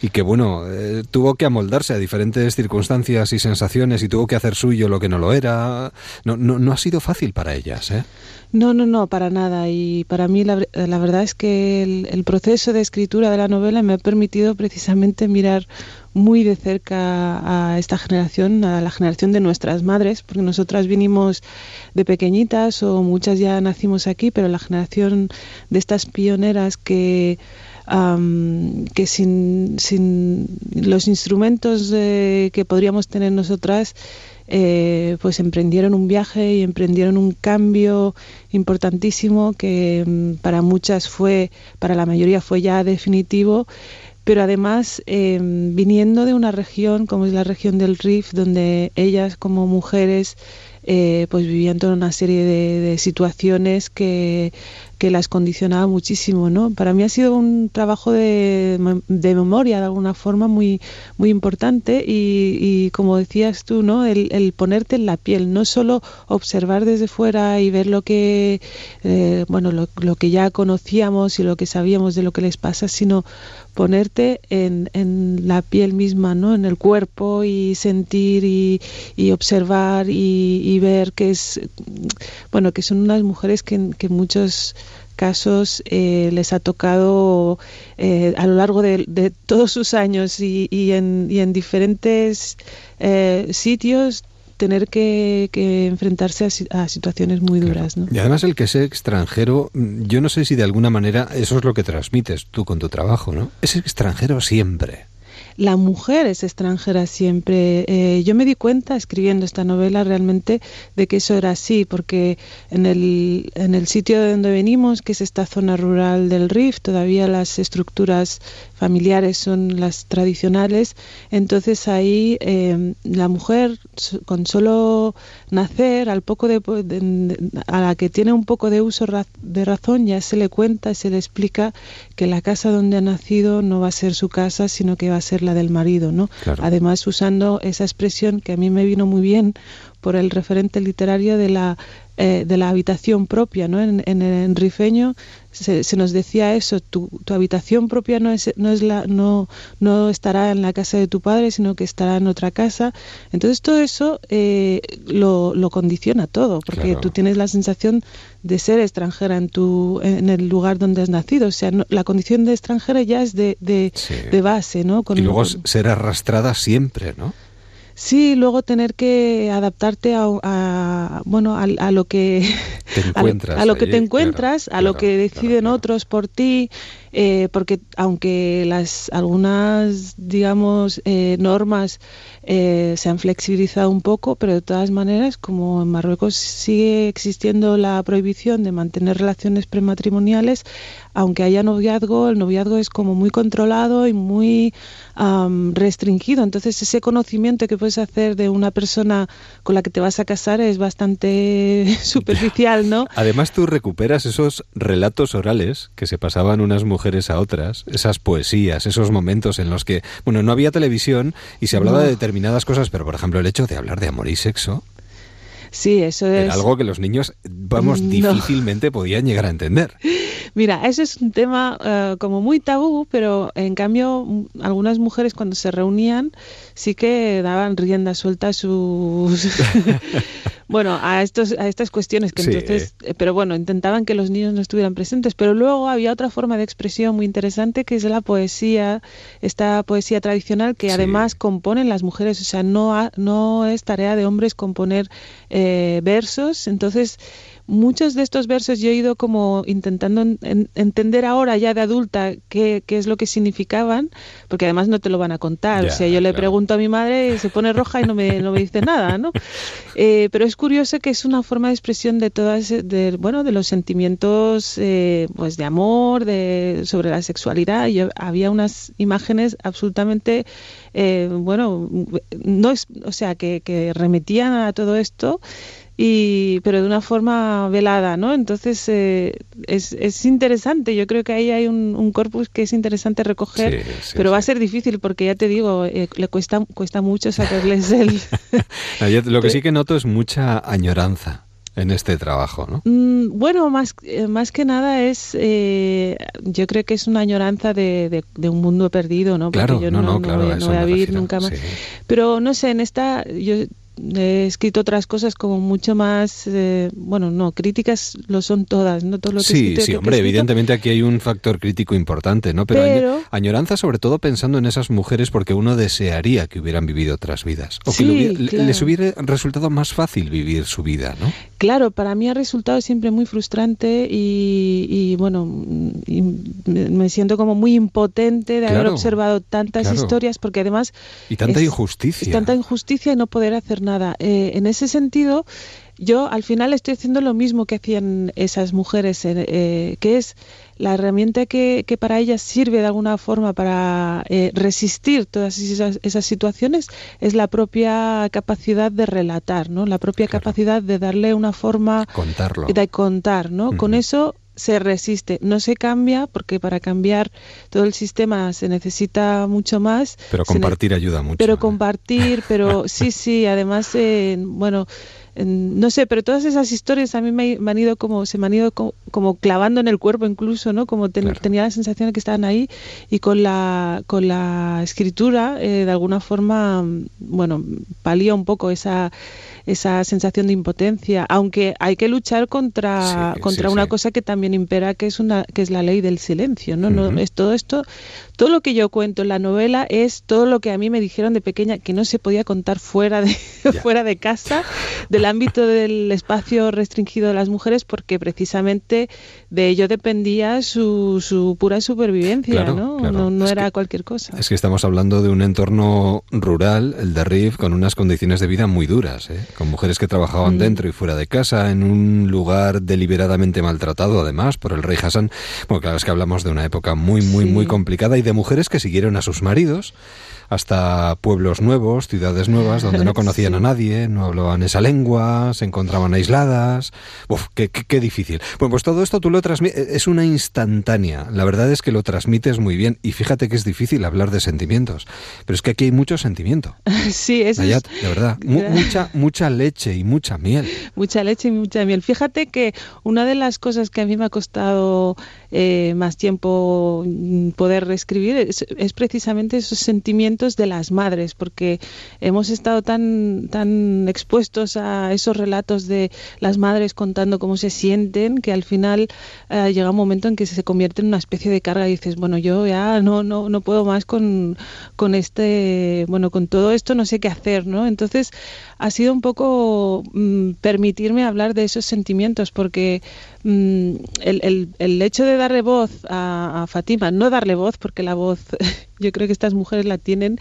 y que bueno, eh, tuvo que amoldarse a diferentes circunstancias y sensaciones y tuvo que hacer suyo lo que no lo era. No, no, no ha sido fácil para ellas, ¿eh? No, no, no, para nada. Y para mí la, la verdad es que el proceso de escritura de la novela me ha permitido precisamente mirar muy de cerca a esta generación, a la generación de nuestras madres, porque nosotras vinimos de pequeñitas o muchas ya nacimos aquí, pero la generación de estas pioneras que que sin, los instrumentos eh, que podríamos tener nosotras eh, pues emprendieron un viaje y emprendieron un cambio importantísimo que mm, para muchas fue, para la mayoría fue ya definitivo, pero además eh, viniendo de una región como es la región del Rif, donde ellas como mujeres eh, pues vivían toda una serie de situaciones que, que las condicionaba muchísimo, ¿no? Para mí ha sido un trabajo de, de memoria de alguna forma muy, muy importante y, como decías tú, ¿no? El, ponerte en la piel, no solo observar desde fuera y ver lo que, eh, bueno, lo, que ya conocíamos y lo que sabíamos de lo que les pasa, sino ponerte en, en la piel misma, ¿no? En el cuerpo y sentir y, y observar y, y ver que es, bueno, que son unas mujeres que, muchos casos eh, les ha tocado eh, a lo largo de, de todos sus años y, y en, y en diferentes eh, sitios tener que, que enfrentarse a, a situaciones muy duras, ¿no? Y además el que sea extranjero, yo no sé si de alguna manera eso es lo que transmites tú con tu trabajo, ¿no? Es extranjero siempre. La mujer es extranjera siempre. Eh, yo me di cuenta escribiendo esta novela realmente de que eso era así, porque en el, en el sitio de donde venimos, que es esta zona rural del Rif, todavía las estructuras familiares son las tradicionales, entonces ahí eh, la mujer con solo nacer, al poco de, de- a la que tiene un poco de uso de razón, ya se le cuenta, se le explica que la casa donde ha nacido no va a ser su casa, sino que va a ser la del marido, ¿no? Claro. Además usando esa expresión que a mí me vino muy bien por el referente literario de la eh, de la habitación propia, ¿no? En, en, en rifeño se, se nos decía eso, tu, tu habitación propia no es, no es la, no, no estará en la casa de tu padre, sino que estará en otra casa. Entonces todo eso eh, lo, lo condiciona todo, porque Claro. tú tienes la sensación de ser extranjera en tu, en el lugar donde has nacido. O sea, no- la condición de extranjera ya es de, de, Sí. de base, ¿no? Con- Y luego ser arrastrada siempre, ¿no? Sí, luego tener que adaptarte a, a- bueno a, a lo que Te *laughs* a lo- encuentras a lo que allí, te encuentras, claro, a lo claro, que deciden otros por ti, eh, porque aunque las algunas digamos eh, normas eh, se han flexibilizado un poco, pero de todas maneras, como en Marruecos sigue existiendo la prohibición de mantener relaciones prematrimoniales, aunque haya noviazgo, el noviazgo es como muy controlado y muy am, restringido. Entonces, ese conocimiento que puedes hacer de una persona con la que te vas a casar es bastante *laughs* superficial, ¿no? Además tú recuperas esos relatos orales que se pasaban unas mujeres a otras, esas poesías, esos momentos en los que, bueno, no había televisión y se hablaba No. de determinadas cosas, pero por ejemplo el hecho de hablar de amor y sexo Sí, eso es. era algo que los niños, vamos, No. difícilmente podían llegar a entender. Mira, ese es un tema eh, como muy tabú, pero en cambio algunas mujeres cuando se reunían sí que daban rienda suelta a sus... *laughs* bueno, a, estos, a estas cuestiones que entonces... Eh, pero bueno, intentaban que los niños no estuvieran presentes, pero luego había otra forma de expresión muy interesante que es la poesía, esta poesía tradicional que además componen las mujeres, o sea, no, no es tarea de hombres componer eh, versos, entonces muchos de estos versos yo he ido como intentando entender ahora ya de adulta qué, qué, es lo que significaban, porque además no te lo van a contar. o sea, yo le pregunto a mi madre, se pone roja y no me, no me dice nada, ¿no? *laughs* Eh, pero es curioso que es una forma de expresión de todas, de, bueno, de los sentimientos, eh, pues de amor, de sobre la sexualidad. Y había unas imágenes absolutamente, eh, bueno, no es, o sea, que, que remetían a todo esto y pero de una forma velada, ¿no? Entonces eh, es, es, interesante, yo creo que ahí hay un, corpus que es interesante recoger, pero va a ser difícil porque ya te digo, eh, le cuesta, cuesta mucho sacarles el... *laughs* Lo que sí que noto es mucha añoranza en este trabajo, ¿no? Mm, bueno, más, eh, más que nada es, yo creo que es una añoranza de, de, un mundo perdido, ¿no? Porque claro, yo no, no, claro, voy, a vivir nunca más. Pero no sé, en esta, yo he escrito otras cosas como mucho más, eh, bueno, no, críticas lo son todas, no todo lo que Sí, sí, hombre, evidentemente aquí hay un factor crítico importante, ¿no? Pero, añoranza sobre todo pensando en esas mujeres porque uno desearía que hubieran vivido otras vidas o que les hubiera resultado más fácil vivir su vida, ¿no? Claro, para mí ha resultado siempre muy frustrante y, bueno, me siento como muy impotente de haber observado tantas historias porque además... Y tanta injusticia. Y tanta injusticia y no poder hacer nada. Eh, en ese sentido, yo al final estoy haciendo lo mismo que hacían esas mujeres, eh, eh, que es la herramienta que, que, para ellas sirve de alguna forma para resistir todas esas, esas, situaciones es la propia capacidad de relatar, ¿no? La propia capacidad de darle una forma Contarlo. de contar, ¿no? Con eso se resiste, no se cambia porque para cambiar todo el sistema se necesita mucho más. Pero compartir ayuda mucho. Pero compartir, pero *laughs* sí, sí, además, eh, bueno, no sé, pero todas esas historias a mí me, han ido como, se me han ido como, clavando en el cuerpo incluso, ¿no? Como tenía la sensación de que estaban ahí y con la, con la escritura, eh, de alguna forma, bueno, palía un poco esa esa sensación de impotencia, aunque hay que luchar contra, contra una cosa que también impera, que es una que es la ley del silencio, ¿no? no es todo esto, todo lo que yo cuento en la novela es todo lo que a mí me dijeron de pequeña que no se podía contar fuera de *laughs* fuera de casa, del ámbito del espacio restringido de las mujeres, porque precisamente de ello dependía su, su pura supervivencia, ¿no? No, era cualquier cosa. Es que estamos hablando de un entorno rural, el de Rif, con unas condiciones de vida muy duras, ¿eh? Con mujeres que trabajaban mm. dentro y fuera de casa, en un lugar deliberadamente maltratado, además, por el rey Hassan. Bueno, claro, es que hablamos de una época muy, muy, muy complicada y de mujeres que siguieron a sus maridos hasta pueblos nuevos, ciudades nuevas, donde no *laughs* conocían a nadie, no hablaban esa lengua, se encontraban aisladas. Uf, qué, qué, difícil. Bueno, pues todo esto tú lo transmites, es una instantánea. La verdad es que lo transmites muy bien. Y fíjate que es difícil hablar de sentimientos. Pero es que aquí hay mucho sentimiento. *laughs* Sí, es. de verdad. *laughs* mucha, mucha leche y mucha miel. Mucha leche y mucha miel. Fíjate que una de las cosas que a mí me ha costado eh, más tiempo mm, poder reescribir es, precisamente esos sentimientos de las madres, porque hemos estado tan, tan expuestos a esos relatos de las madres contando cómo se sienten, que al final eh, llega un momento en que se convierte en una especie de carga y dices, bueno, yo ya no, no, no puedo más con, con este, bueno, con todo esto no sé qué hacer, ¿no? Entonces ha sido un poco mm, permitirme hablar de esos sentimientos, porque mm, el, el, el, hecho de darle voz a, a Fatima, no darle voz, porque la voz *laughs* yo creo que estas mujeres la tienen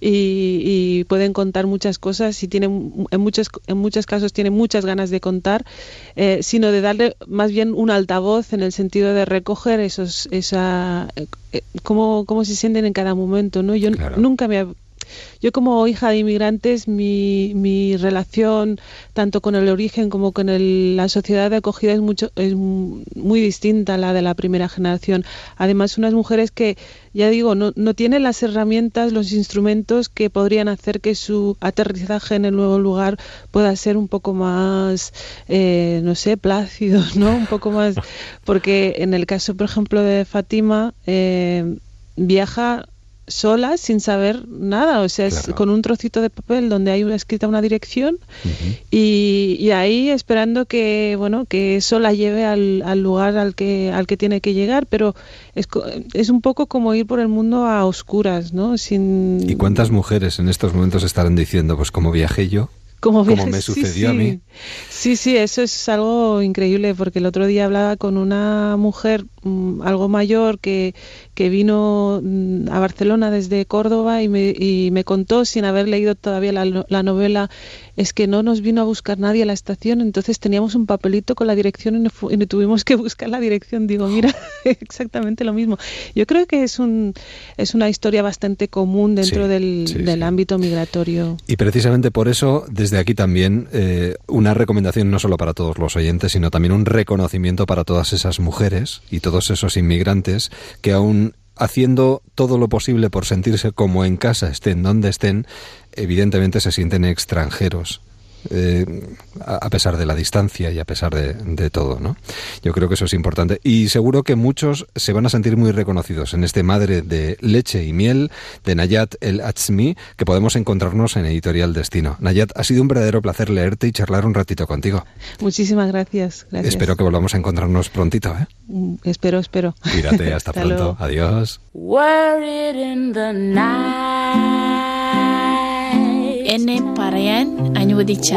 y, pueden contar muchas cosas y tienen en muchos en muchos casos tienen muchas ganas de contar eh, sino de darle más bien un altavoz en el sentido de recoger esos esa eh, cómo, cómo se sienten en cada momento no yo nunca me yo como hija de inmigrantes, mi, relación tanto con el origen como con la sociedad de acogida es, mucho, es muy distinta a la de la primera generación. Además, unas mujeres que, ya digo, no, no tienen las herramientas, los instrumentos que podrían hacer que su aterrizaje en el nuevo lugar pueda ser un poco más, eh, no sé, plácido, *laughs* ¿no? Un poco más, porque en el caso, por ejemplo, de Fátima, eh, viaja sola sin saber nada, o sea, es con un trocito de papel donde hay escrita una dirección y, ahí esperando que, bueno, que eso la lleve al, al, lugar al que, al que tiene que llegar, pero es, es un poco como ir por el mundo a oscuras, ¿no? Sin... ¿Y cuántas mujeres en estos momentos estarán diciendo, pues como viajé yo? Como, *laughs* me sucedió a mí. Sí, sí, eso es algo increíble porque el otro día hablaba con una mujer mm, algo mayor que, que vino mm, a Barcelona desde Córdoba y me, y me contó sin haber leído todavía la, la novela es que no nos vino a buscar nadie a la estación, entonces teníamos un papelito con la dirección y, y tuvimos que *laughs* buscar la dirección. Digo, mira, *laughs* exactamente lo mismo. Yo creo que es, un, es una historia bastante común dentro del, del ámbito migratorio. Y precisamente por eso, desde aquí también, eh, una recomendación no solo para todos los oyentes, sino también un reconocimiento para todas esas mujeres y todos esos inmigrantes que aún haciendo todo lo posible por sentirse como en casa, estén donde estén, evidentemente se sienten extranjeros. Eh, a pesar de la distancia y a pesar de, todo, ¿no? Yo creo que eso es importante y seguro que muchos se van a sentir muy reconocidos en este Madre de Leche y Miel de Nayat El Atzmi que podemos encontrarnos en Editorial Destino. Nayat, ha sido un verdadero placer leerte y charlar un ratito contigo. Muchísimas gracias. Espero que volvamos a encontrarnos prontito, ¿eh? Mm, espero, espero. Cuídate, hasta, *laughs* pronto. Adiós. എന്നെ പറയാൻ അനുവദിച്ചു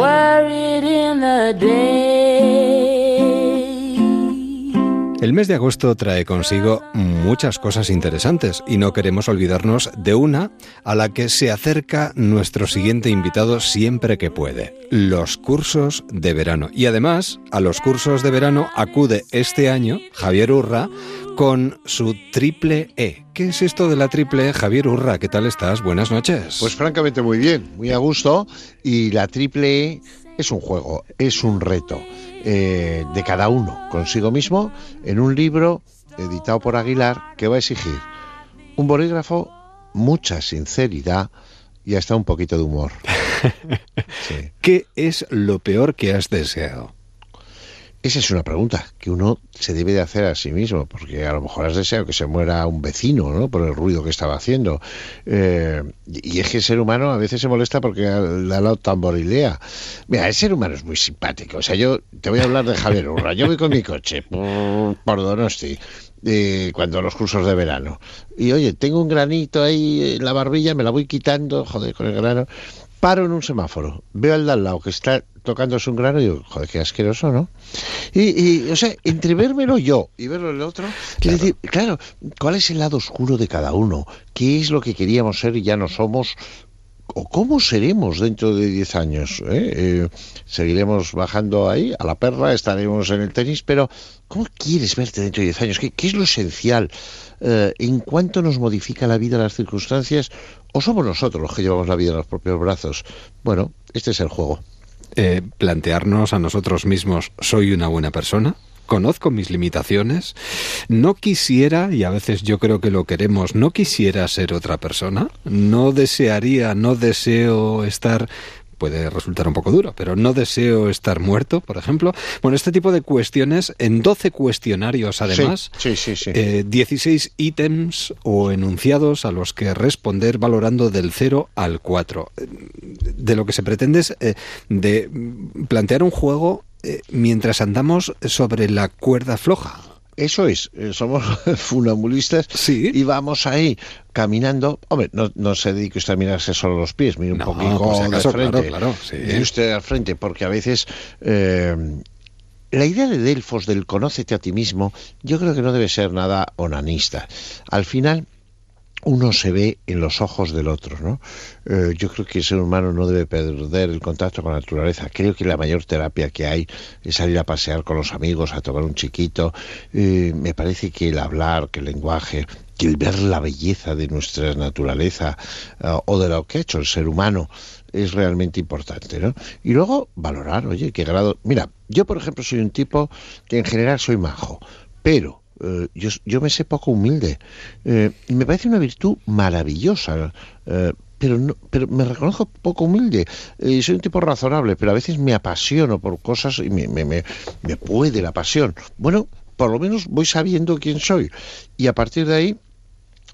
El mes de agosto trae consigo muchas cosas interesantes y no queremos olvidarnos de una a la que se acerca nuestro siguiente invitado siempre que puede, los cursos de verano. Y además, a los cursos de verano acude este año Javier Urra con su triple E. ¿Qué es esto de la triple E, Javier Urra? ¿Qué tal estás? Buenas noches. Pues francamente muy bien, muy a gusto. Y la triple E es un juego, es un reto eh, de cada uno consigo mismo en un libro editado por Aguilar que va a exigir un bolígrafo, mucha sinceridad y hasta un poquito de humor. *laughs* ¿Qué es lo peor que has deseado? Esa es una pregunta que uno se debe de hacer a sí mismo, porque a lo mejor has deseado que se muera un vecino, ¿no? Por el ruido que estaba haciendo. Eh, y es que el ser humano a veces se molesta porque le ha dado tamborilea. Mira, el ser humano es muy simpático. O sea, yo te voy a hablar de Javier Urra. Yo voy con mi coche por, Donosti. Eh, cuando los cursos de verano. Y oye, tengo un granito ahí en la barbilla, me la voy quitando, joder, con el grano paro en un semáforo, veo al de al lado que está tocándose un grano y digo, joder, qué asqueroso, ¿no? Y, o sea, entre vérmelo yo y verlo el otro, claro. decir, claro, ¿cuál es el lado oscuro de cada uno? ¿Qué es lo que queríamos ser y ya no somos? ¿O cómo seremos dentro de 10 años? Eh? Eh, seguiremos bajando ahí a la perra, estaremos en el tenis, pero ¿cómo quieres verte dentro de 10 años? ¿Qué, es lo esencial? Eh, ¿En cuánto nos modifica la vida las circunstancias? ¿O somos nosotros los que llevamos la vida en los propios brazos? Bueno, este es el juego. Eh, plantearnos a nosotros mismos, ¿soy una buena persona? Conozco mis limitaciones, no quisiera, y a veces yo creo que lo queremos, no quisiera ser otra persona, no desearía, no deseo estar puede resultar un poco duro, pero no deseo estar muerto, por ejemplo. Bueno, este tipo de cuestiones en 12 cuestionarios además, sí, sí, sí, 16 eh, ítems o enunciados a los que responder valorando del 0 al 4. De lo que se pretende es eh, de plantear un juego eh, mientras andamos sobre la cuerda floja. Eso es, eh, somos *laughs* funambulistas y vamos ahí caminando. Hombre, no, no se dedique usted a mirarse solo los pies, mire un poquito de frente. Claro, claro, usted al frente, porque a veces eh, la idea de Delfos del conócete a ti mismo, yo creo que no debe ser nada onanista. Al final, uno se ve en los ojos del otro, ¿no? Eh, yo creo que el ser humano no debe perder el contacto con la naturaleza. Creo que la mayor terapia que hay es salir a pasear con los amigos, a tomar un chiquito. Eh, me parece que el hablar, que el lenguaje, que el ver la belleza de nuestra naturaleza eh, o de lo que ha hecho el ser humano es realmente importante, ¿no? Y luego valorar, oye, qué grado... Mira, yo por ejemplo soy un tipo que en general soy majo, pero eh, yo, yo, me sé poco humilde. Eh, y me parece una virtud maravillosa. Eh, pero, no, pero me reconozco poco humilde. soy un tipo razonable, pero a veces me apasiono por cosas y me, me, me, me puede la pasión. Bueno, por lo menos voy sabiendo quién soy. Y a partir de ahí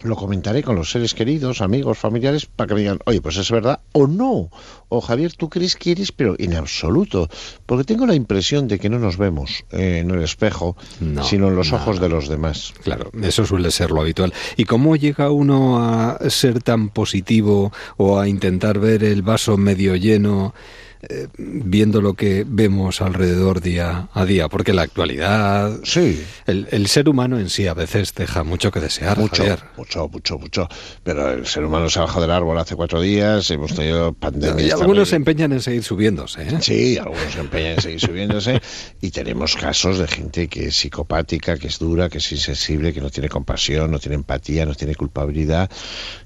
lo comentaré con los seres queridos, amigos, familiares, para que me digan, oye, pues es verdad o no. O Javier, tú crees que eres, pero en absoluto. Porque tengo la impresión de que no nos vemos eh, en el espejo, sino en los ojos de los demás. Claro, eso suele ser lo habitual. ¿Y cómo llega uno a ser tan positivo o a intentar ver el vaso medio lleno? Eh, viendo lo que vemos alrededor día a día, porque la actualidad, sí, el, ser humano en sí a veces deja mucho que desear. Mucho, mucho, mucho, mucho. Pero el ser humano se ha bajado del árbol hace cuatro días, hemos tenido pandemia. Y algunos se empeñan en seguir subiéndose. ¿eh? Sí, algunos se empeñan en seguir subiéndose. *laughs* y tenemos casos de gente que es psicopática, que es dura, que es insensible, que no tiene compasión, no tiene empatía, no tiene culpabilidad,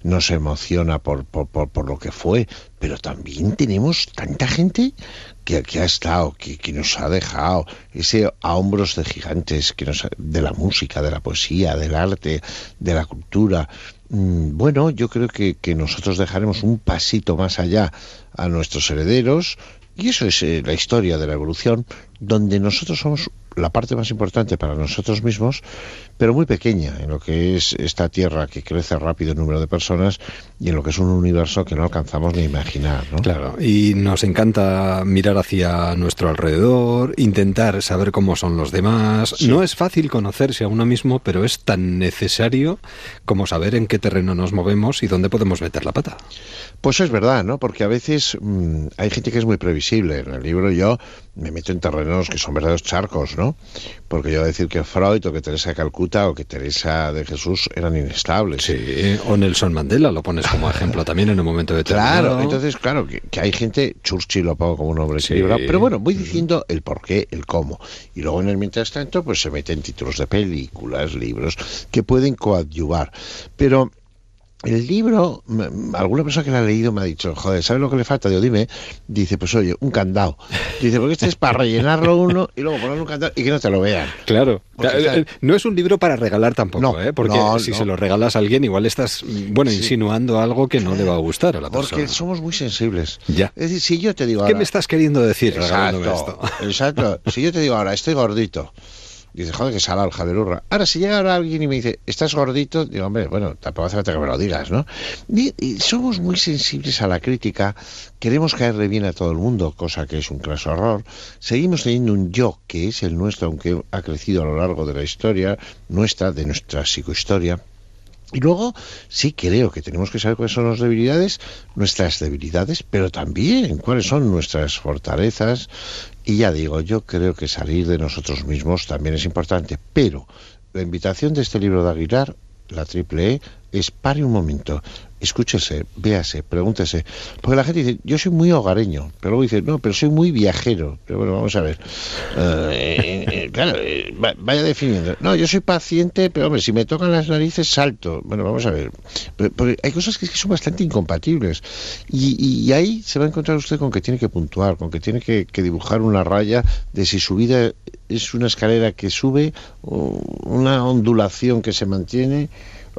no se emociona por, por, por, por lo que fue pero también tenemos tanta gente que, que ha estado, que, que, nos ha dejado, ese a hombros de gigantes que nos, de la música, de la poesía, del arte, de la cultura. Mm, bueno, yo creo que, que nosotros dejaremos un pasito más allá a nuestros herederos, y eso es eh, la historia de la evolución, donde nosotros somos la parte más importante para nosotros mismos, pero muy pequeña en lo que es esta Tierra que crece rápido en número de personas y en lo que es un universo que no alcanzamos ni imaginar. ¿no? Claro, y nos encanta mirar hacia nuestro alrededor, intentar saber cómo son los demás. No es fácil conocerse a uno mismo, pero es tan necesario como saber en qué terreno nos movemos y dónde podemos meter la pata. Pues es verdad, ¿no? Porque a veces mmm, hay gente que es muy previsible. En el libro yo me meto en terrenos que son verdaderos charcos, ¿no? Porque yo decir que Freud o que Teresa de Calcuta o que Teresa de Jesús eran inestables. Sí, o Nelson Mandela lo pones como *laughs* ejemplo también en un momento determinado. Claro, entonces, claro, que, que hay gente, Churchill lo pongo como un hombre sí. equilibrado, pero bueno, voy diciendo el por qué, el cómo. Y luego en el mientras tanto, pues se meten títulos de películas, libros, que pueden coadyuvar. Pero el libro, alguna persona que lo ha leído me ha dicho, joder, ¿sabes lo que le falta? Digo, dime. Dice, pues oye, un candado. Dice, porque este es para rellenarlo uno y luego ponerle un candado y que no te lo vean. Claro. Está... No es un libro para regalar tampoco, no, ¿eh? Porque no, si no. se lo regalas a alguien, igual estás, bueno, insinuando algo que no le va a gustar a la persona. Porque somos muy sensibles. Ya. Es decir, si yo te digo ahora... ¿Qué me estás queriendo decir exacto, esto? Exacto. Si yo te digo ahora, estoy gordito Dice, joder, que sala al Javier Urra. Ahora, si llega ahora alguien y me dice, ¿estás gordito? Digo, hombre, bueno, tampoco hace falta que me lo digas, ¿no? Y, somos muy sensibles a la crítica, queremos caerle bien a todo el mundo, cosa que es un claso error. Seguimos teniendo un yo, que es el nuestro, aunque ha crecido a lo largo de la historia, nuestra, de nuestra psicohistoria. Y luego sí creo que tenemos que saber cuáles son las debilidades, nuestras debilidades, pero también cuáles son nuestras fortalezas. Y ya digo, yo creo que salir de nosotros mismos también es importante, pero la invitación de este libro de Aguilar, la triple E, es pare un momento, escúchese, véase, pregúntese. Porque la gente dice, yo soy muy hogareño, pero luego dice, no, pero soy muy viajero. Pero bueno, vamos a ver. Eh, eh, claro, eh, vaya definiendo. No, yo soy paciente, pero hombre, si me tocan las narices, salto. Bueno, vamos a ver. Porque hay cosas que, son bastante incompatibles. Y, y, ahí se va a encontrar usted con que tiene que puntuar, con que tiene que, que dibujar una raya de si su vida es una escalera que sube o una ondulación que se mantiene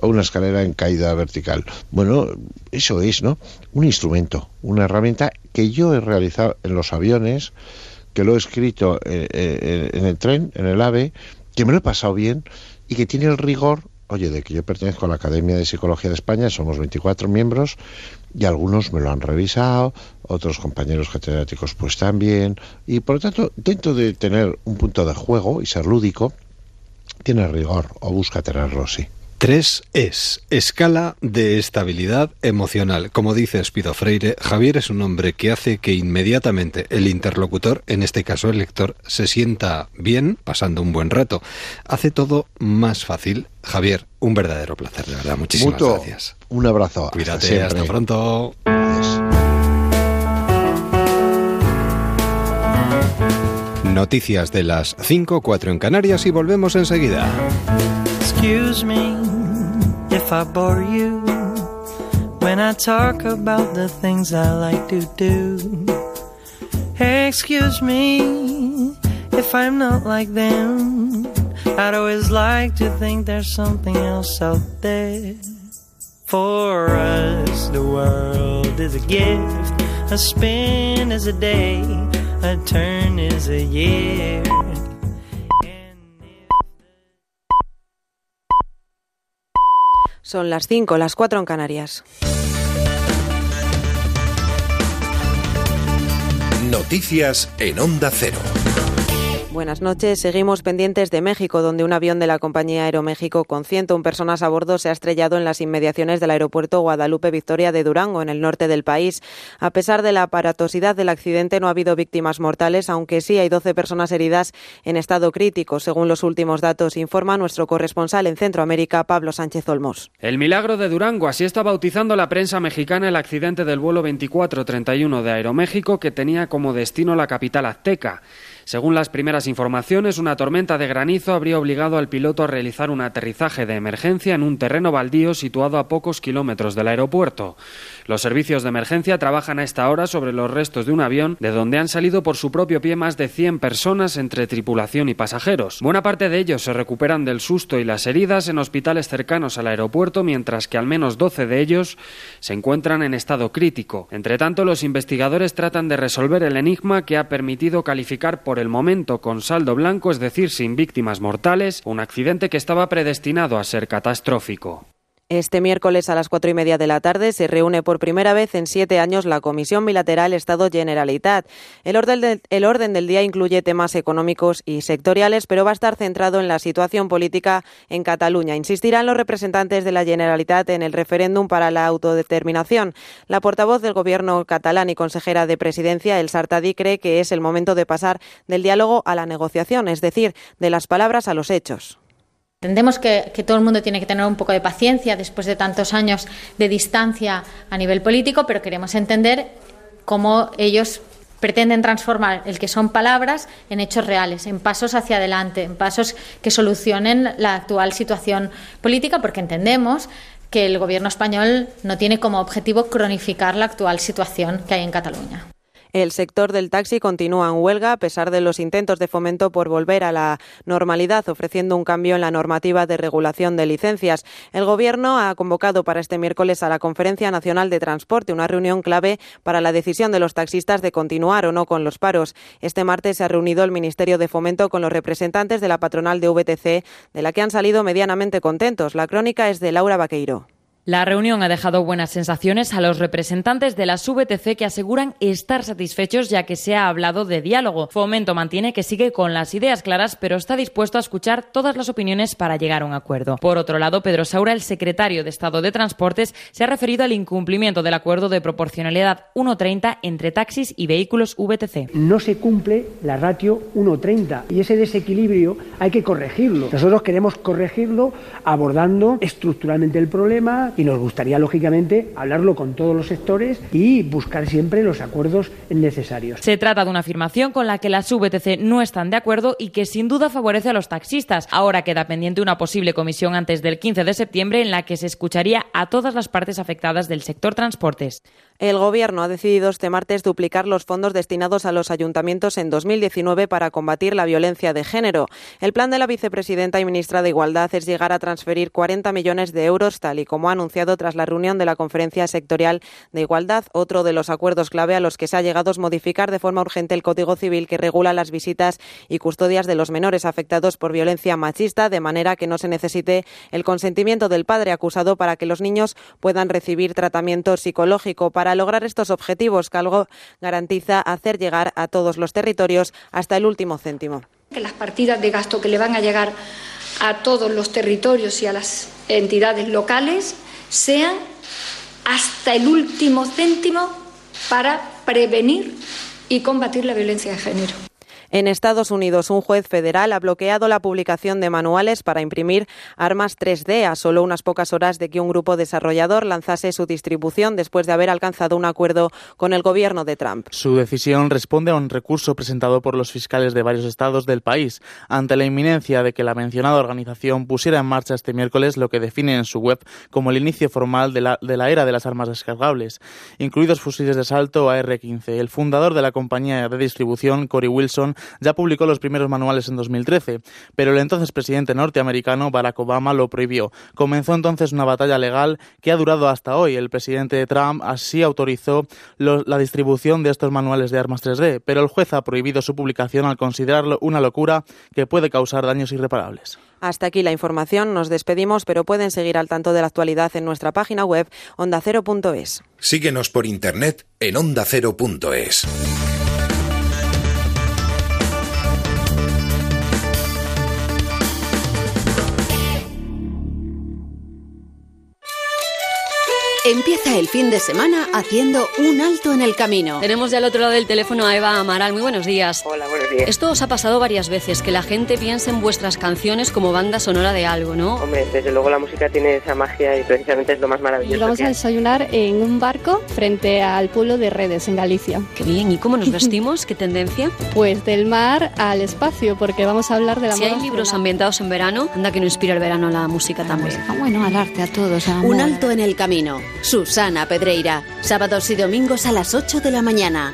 o una escalera en caída vertical. Bueno, eso es, ¿no? Un instrumento, una herramienta que yo he realizado en los aviones, que lo he escrito en, en el tren, en el AVE, que me lo he pasado bien y que tiene el rigor oye, de que yo pertenezco a la Academia de Psicología de España, somos 24 miembros y algunos me lo han revisado, otros compañeros catedráticos pues también, y por lo tanto, dentro de tener un punto de juego y ser lúdico, tiene rigor o busca tenerlo, sí. Tres es escala de estabilidad emocional. Como dice Espido Freire, Javier es un hombre que hace que inmediatamente el interlocutor, en este caso el lector, se sienta bien, pasando un buen rato. Hace todo más fácil. Javier, un verdadero placer, de verdad. Muchísimas Mutuo, gracias. Un abrazo. Cuídate, hasta pronto. Adiós. Noticias de las 5, 4 en Canarias y volvemos enseguida. Excuse me. if I bore you when I talk about the things I like to do. Excuse me if I'm not like them. I'd always like to think there's something else out there. For us, the world is a gift, a spin is a day, a turn is a year. Son las 5, las 4 en Canarias. Noticias en Onda Cero. Buenas noches. Seguimos pendientes de México, donde un avión de la compañía Aeroméxico con 101 personas a bordo se ha estrellado en las inmediaciones del aeropuerto Guadalupe Victoria de Durango, en el norte del país. A pesar de la aparatosidad del accidente, no ha habido víctimas mortales, aunque sí hay 12 personas heridas en estado crítico, según los últimos datos, informa nuestro corresponsal en Centroamérica, Pablo Sánchez Olmos. El milagro de Durango, así está bautizando la prensa mexicana el accidente del vuelo 2431 de Aeroméxico que tenía como destino la capital azteca. Según las primeras informaciones, una tormenta de granizo habría obligado al piloto a realizar un aterrizaje de emergencia en un terreno baldío situado a pocos kilómetros del aeropuerto. Los servicios de emergencia trabajan a esta hora sobre los restos de un avión de donde han salido por su propio pie más de 100 personas entre tripulación y pasajeros. Buena parte de ellos se recuperan del susto y las heridas en hospitales cercanos al aeropuerto, mientras que al menos 12 de ellos se encuentran en estado crítico. Entre tanto, los investigadores tratan de resolver el enigma que ha permitido calificar por el momento con saldo blanco, es decir, sin víctimas mortales, un accidente que estaba predestinado a ser catastrófico. Este miércoles a las cuatro y media de la tarde se reúne por primera vez en siete años la Comisión Bilateral orden, del, el orden del día incluye temas económicos y sectoriales, pero va a estar centrado en la situación política en Cataluña. Insistirán los representantes de la Generalitat en el referéndum para la autodeterminación. La portavoz del Gobierno catalán y consejera de Presidencia, El Sartadi, cree que es el momento de pasar del diálogo a la negociación, es decir, de las palabras a los hechos. Entendemos que, todo el mundo tiene que tener un poco de paciencia después de tantos años de distancia a nivel político, pero queremos entender cómo ellos pretenden transformar el que son palabras en hechos reales, en pasos hacia adelante, en pasos que solucionen la actual situación política, porque entendemos que el Gobierno español no tiene como objetivo cronificar la actual situación que hay en Cataluña. El sector del taxi continúa en huelga a pesar de los intentos de fomento por volver a la normalidad, ofreciendo un cambio en la normativa de regulación de licencias. El Gobierno ha convocado para este miércoles a la Conferencia Nacional de Transporte, una reunión clave para la decisión de los taxistas de continuar o no con los paros. Este martes se ha reunido el Ministerio de Fomento con los representantes de la patronal de VTC, de la que han salido medianamente contentos. La crónica es de Laura Vaqueiro. La reunión ha dejado buenas sensaciones a los representantes de la VTC que aseguran estar satisfechos ya que se ha hablado de diálogo. Fomento mantiene que sigue con las ideas claras pero está dispuesto a escuchar todas las opiniones para llegar a un acuerdo. Por otro lado, Pedro Saura, el secretario de Estado de Transportes, se ha referido al incumplimiento del acuerdo de proporcionalidad 1.30 entre taxis y vehículos VTC. No se cumple la ratio 1.30 y ese desequilibrio hay que corregirlo. Nosotros queremos corregirlo abordando estructuralmente el problema y nos gustaría, lógicamente, hablarlo con todos los sectores y buscar siempre los acuerdos necesarios. Se trata de una afirmación con la que las VTC no están de acuerdo y que sin duda favorece a los taxistas. Ahora queda pendiente una posible comisión antes del 15 de septiembre en la que se escucharía a todas las partes afectadas del sector transportes. El Gobierno ha decidido este martes duplicar los fondos destinados a los ayuntamientos en 2019 para combatir la violencia de género. El plan de la vicepresidenta y ministra de Igualdad es llegar a transferir 40 millones de euros, tal y como ha anunciado tras la reunión de la Conferencia Sectorial de Igualdad. Otro de los acuerdos clave a los que se ha llegado es modificar de forma urgente el Código Civil que regula las visitas y custodias de los menores afectados por violencia machista, de manera que no se necesite el consentimiento del padre acusado para que los niños puedan recibir tratamiento psicológico. Para lograr estos objetivos, Calgo garantiza hacer llegar a todos los territorios hasta el último céntimo. Que las partidas de gasto que le van a llegar a todos los territorios y a las entidades locales sean hasta el último céntimo para prevenir y combatir la violencia de género. En Estados Unidos, un juez federal ha bloqueado la publicación de manuales para imprimir armas 3D a solo unas pocas horas de que un grupo desarrollador lanzase su distribución después de haber alcanzado un acuerdo con el gobierno de Trump. Su decisión responde a un recurso presentado por los fiscales de varios estados del país ante la inminencia de que la mencionada organización pusiera en marcha este miércoles lo que define en su web como el inicio formal de la, de la era de las armas descargables, incluidos fusiles de asalto AR-15. El fundador de la compañía de distribución, Cory Wilson, ya publicó los primeros manuales en 2013, pero el entonces presidente norteamericano, Barack Obama, lo prohibió. Comenzó entonces una batalla legal que ha durado hasta hoy. El presidente Trump así autorizó la distribución de estos manuales de armas 3D, pero el juez ha prohibido su publicación al considerarlo una locura que puede causar daños irreparables. Hasta aquí la información, nos despedimos, pero pueden seguir al tanto de la actualidad en nuestra página web ondacero.es. Síguenos por internet en ondacero.es. Empieza el fin de semana haciendo un alto en el camino. Tenemos ya al otro lado del teléfono a Eva Amaral. Muy buenos días. Hola, buenos días. Esto os ha pasado varias veces, que la gente piensa en vuestras canciones como banda sonora de algo, ¿no? Hombre, desde luego la música tiene esa magia y precisamente es lo más maravilloso. Nos vamos a desayunar en un barco frente al pueblo de Redes, en Galicia. Qué bien. ¿Y cómo nos *laughs* vestimos? ¿Qué tendencia? Pues del mar al espacio, porque vamos a hablar de la Si hay libros ambientados en verano, anda que no inspira el verano la música también. Ah, bueno, al arte, a todos. Un alto en el camino. Susana Pedreira. Sábados y domingos a las 8 de la mañana.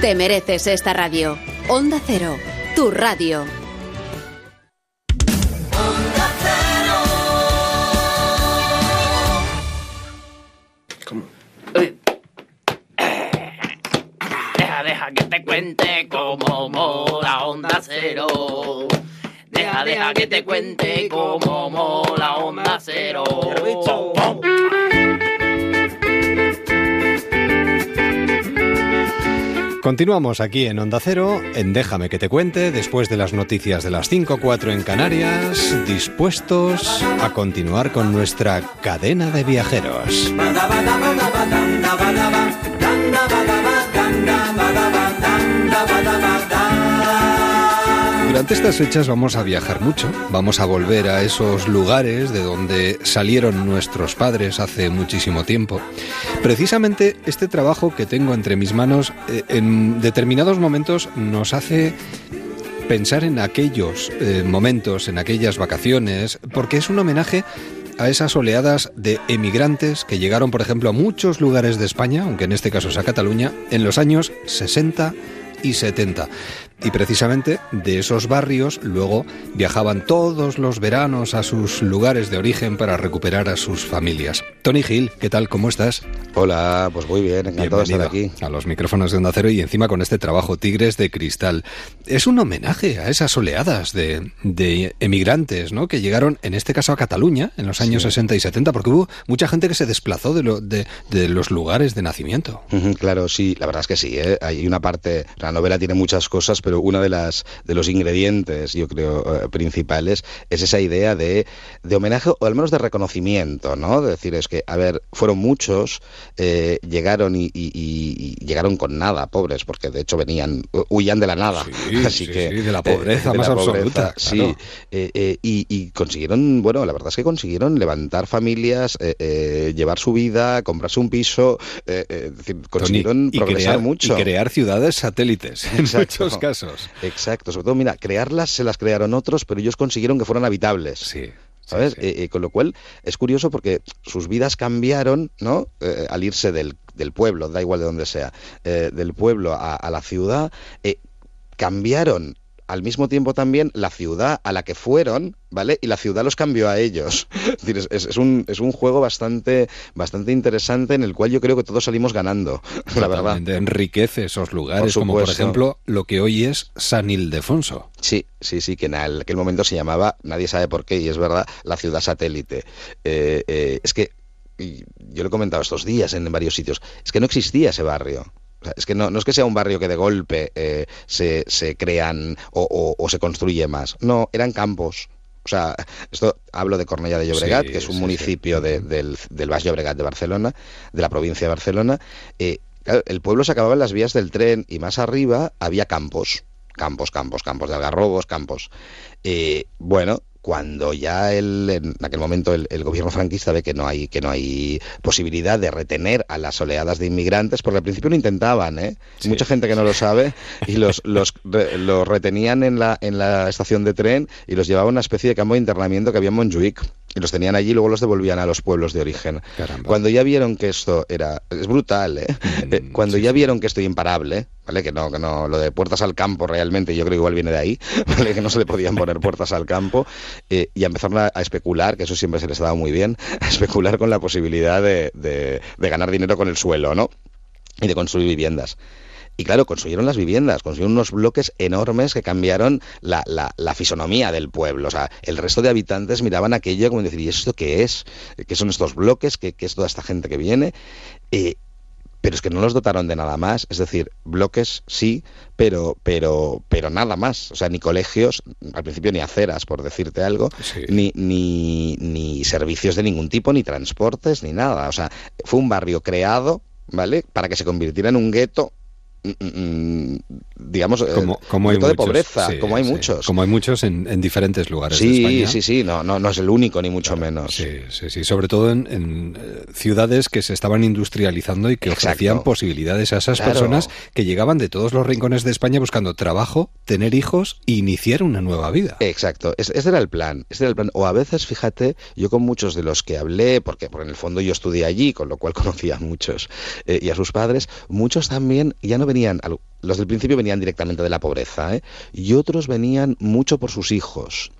Te mereces esta radio. Onda Cero, tu radio. Deja, deja que te cuente cómo mola Onda Cero. Deja, deja que te cuente cómo mola Onda Cero. Continuamos aquí en Onda Cero, en Déjame que te cuente, después de las noticias de las 5.4 en Canarias, dispuestos a continuar con nuestra cadena de viajeros. Durante estas fechas vamos a viajar mucho, vamos a volver a esos lugares de donde salieron nuestros padres hace muchísimo tiempo. Precisamente este trabajo que tengo entre mis manos eh, en determinados momentos nos hace pensar en aquellos eh, momentos, en aquellas vacaciones, porque es un homenaje a esas oleadas de emigrantes que llegaron, por ejemplo, a muchos lugares de España, aunque en este caso es a Cataluña, en los años 60 y 70. Y precisamente de esos barrios luego viajaban todos los veranos a sus lugares de origen para recuperar a sus familias. Tony Gil, ¿qué tal? ¿Cómo estás? Hola, pues muy bien, encantado de estar aquí. A los micrófonos de Onda Cero y encima con este trabajo Tigres de Cristal. Es un homenaje a esas oleadas de, de emigrantes, ¿no? Que llegaron, en este caso, a Cataluña en los años Sí. 60 y 70, porque hubo mucha gente que se desplazó de, lo- de, de los lugares de nacimiento. Claro, sí, la verdad es que sí. ¿eh? Hay una parte, la novela tiene muchas cosas, pero una de las de los ingredientes, yo creo, eh, principales es esa idea de, de homenaje o al menos de reconocimiento, ¿no? De decir, es que, a ver, fueron muchos, eh, llegaron y, y- y- y llegaron con nada, pobres, porque de hecho venían, hu- huían de la nada. *laughs* Así sí, que sí, de la eh, pobreza más absoluta, Sí, claro. eh, eh, y, y consiguieron, bueno, la verdad es que consiguieron levantar familias, llevar su vida, comprarse un piso, es decir, consiguieron y progresar crear, mucho. y crear ciudades satélites *laughs* en Exacto. muchos casos. Exacto, sobre todo, mira, crearlas se las crearon otros, pero ellos consiguieron que fueran habitables. Sí. ¿Sabes? Eh, eh, con lo cual es curioso porque sus vidas cambiaron, ¿no? Eh, al irse del, del pueblo, da igual de donde sea, del pueblo a, a la ciudad, cambiaron al mismo tiempo también la ciudad a la que fueron, ¿vale? Y la ciudad los cambió a ellos. *laughs* Es, decir, es- es- es un, es un juego bastante, bastante interesante en el cual yo creo que todos salimos ganando, la verdad. Enriquece esos lugares, Por como por ejemplo lo que hoy es San Ildefonso. Sí, sí, sí, que en aquel momento se llamaba, nadie sabe por qué, y es verdad, la ciudad satélite. Eh, eh, es que, y yo lo he comentado estos días en varios sitios, es que no existía ese barrio. Es que no, no es que sea un barrio que de golpe eh, se, se crean o, o- o se construye más. No, eran campos. O sea, esto hablo de Cornellà de Llobregat, Sí, que es un sí, municipio de- del, del Baix Llobregat de Barcelona, de la provincia de Barcelona. Eh, claro, el pueblo se acababa en las vías del tren y más arriba había campos campos, campos, campos de algarrobos, campos. Eh, bueno, cuando ya el, en aquel momento el, gobierno franquista ve que no hay que no hay posibilidad de retener a las oleadas de inmigrantes, porque al principio lo intentaban, ¿eh? mucha gente que no lo sabe y los, los, los retenían en la en la estación de tren y los llevaban a una especie de campo de internamiento que había en Montjuic y los tenían allí y luego los devolvían a los pueblos de origen. Cuando ya vieron que esto era es brutal, ¿eh? Mm, eh cuando ya vieron que esto era imparable, ¿vale? Que no que no lo de puertas al campo realmente yo creo que igual viene de ahí, *laughs* ¿vale? Que no se le podían poner puertas al campo eh, y empezaron a, especular, que eso siempre se les ha dado muy bien, *laughs* a especular con la posibilidad de, de, de ganar dinero con el suelo, ¿no? Y de construir viviendas. Y claro, construyeron las viviendas, construyeron unos bloques enormes que cambiaron la, la, fisonomía del pueblo. O sea, el resto de habitantes miraban aquello como decir, ¿y esto qué es? ¿Qué son estos bloques? ¿Qué, qué es toda esta gente que viene? Eh, pero es que no los dotaron de nada más, es decir, bloques sí, pero pero pero nada más, o sea, ni colegios, al principio ni aceras, por decirte algo, ni, ni, ni servicios de ningún tipo, ni transportes, ni nada, o sea, fue un barrio creado, ¿vale? Para que se convirtiera en un gueto digamos, eh, como, como hay de pobreza, como hay muchos. Como hay muchos en, diferentes lugares sí, de España. Sí, sí, no, no, no es el único, ni mucho menos. Sí, sí, sí, sobre todo en, eh, ciudades que se estaban industrializando y que ofrecían posibilidades a esas personas que llegaban de todos los rincones de España buscando trabajo, tener hijos e iniciar una nueva vida. Exacto, ese era el plan, ese era el plan. O a veces, fíjate, yo con muchos de los que hablé, porque, porque en el fondo yo estudié allí, con lo cual *laughs* conocía a muchos eh, y a sus padres, muchos también ya no venían, Ganyan Alu. Los del principio venían directamente de la pobreza, ¿eh? y otros venían mucho por sus hijos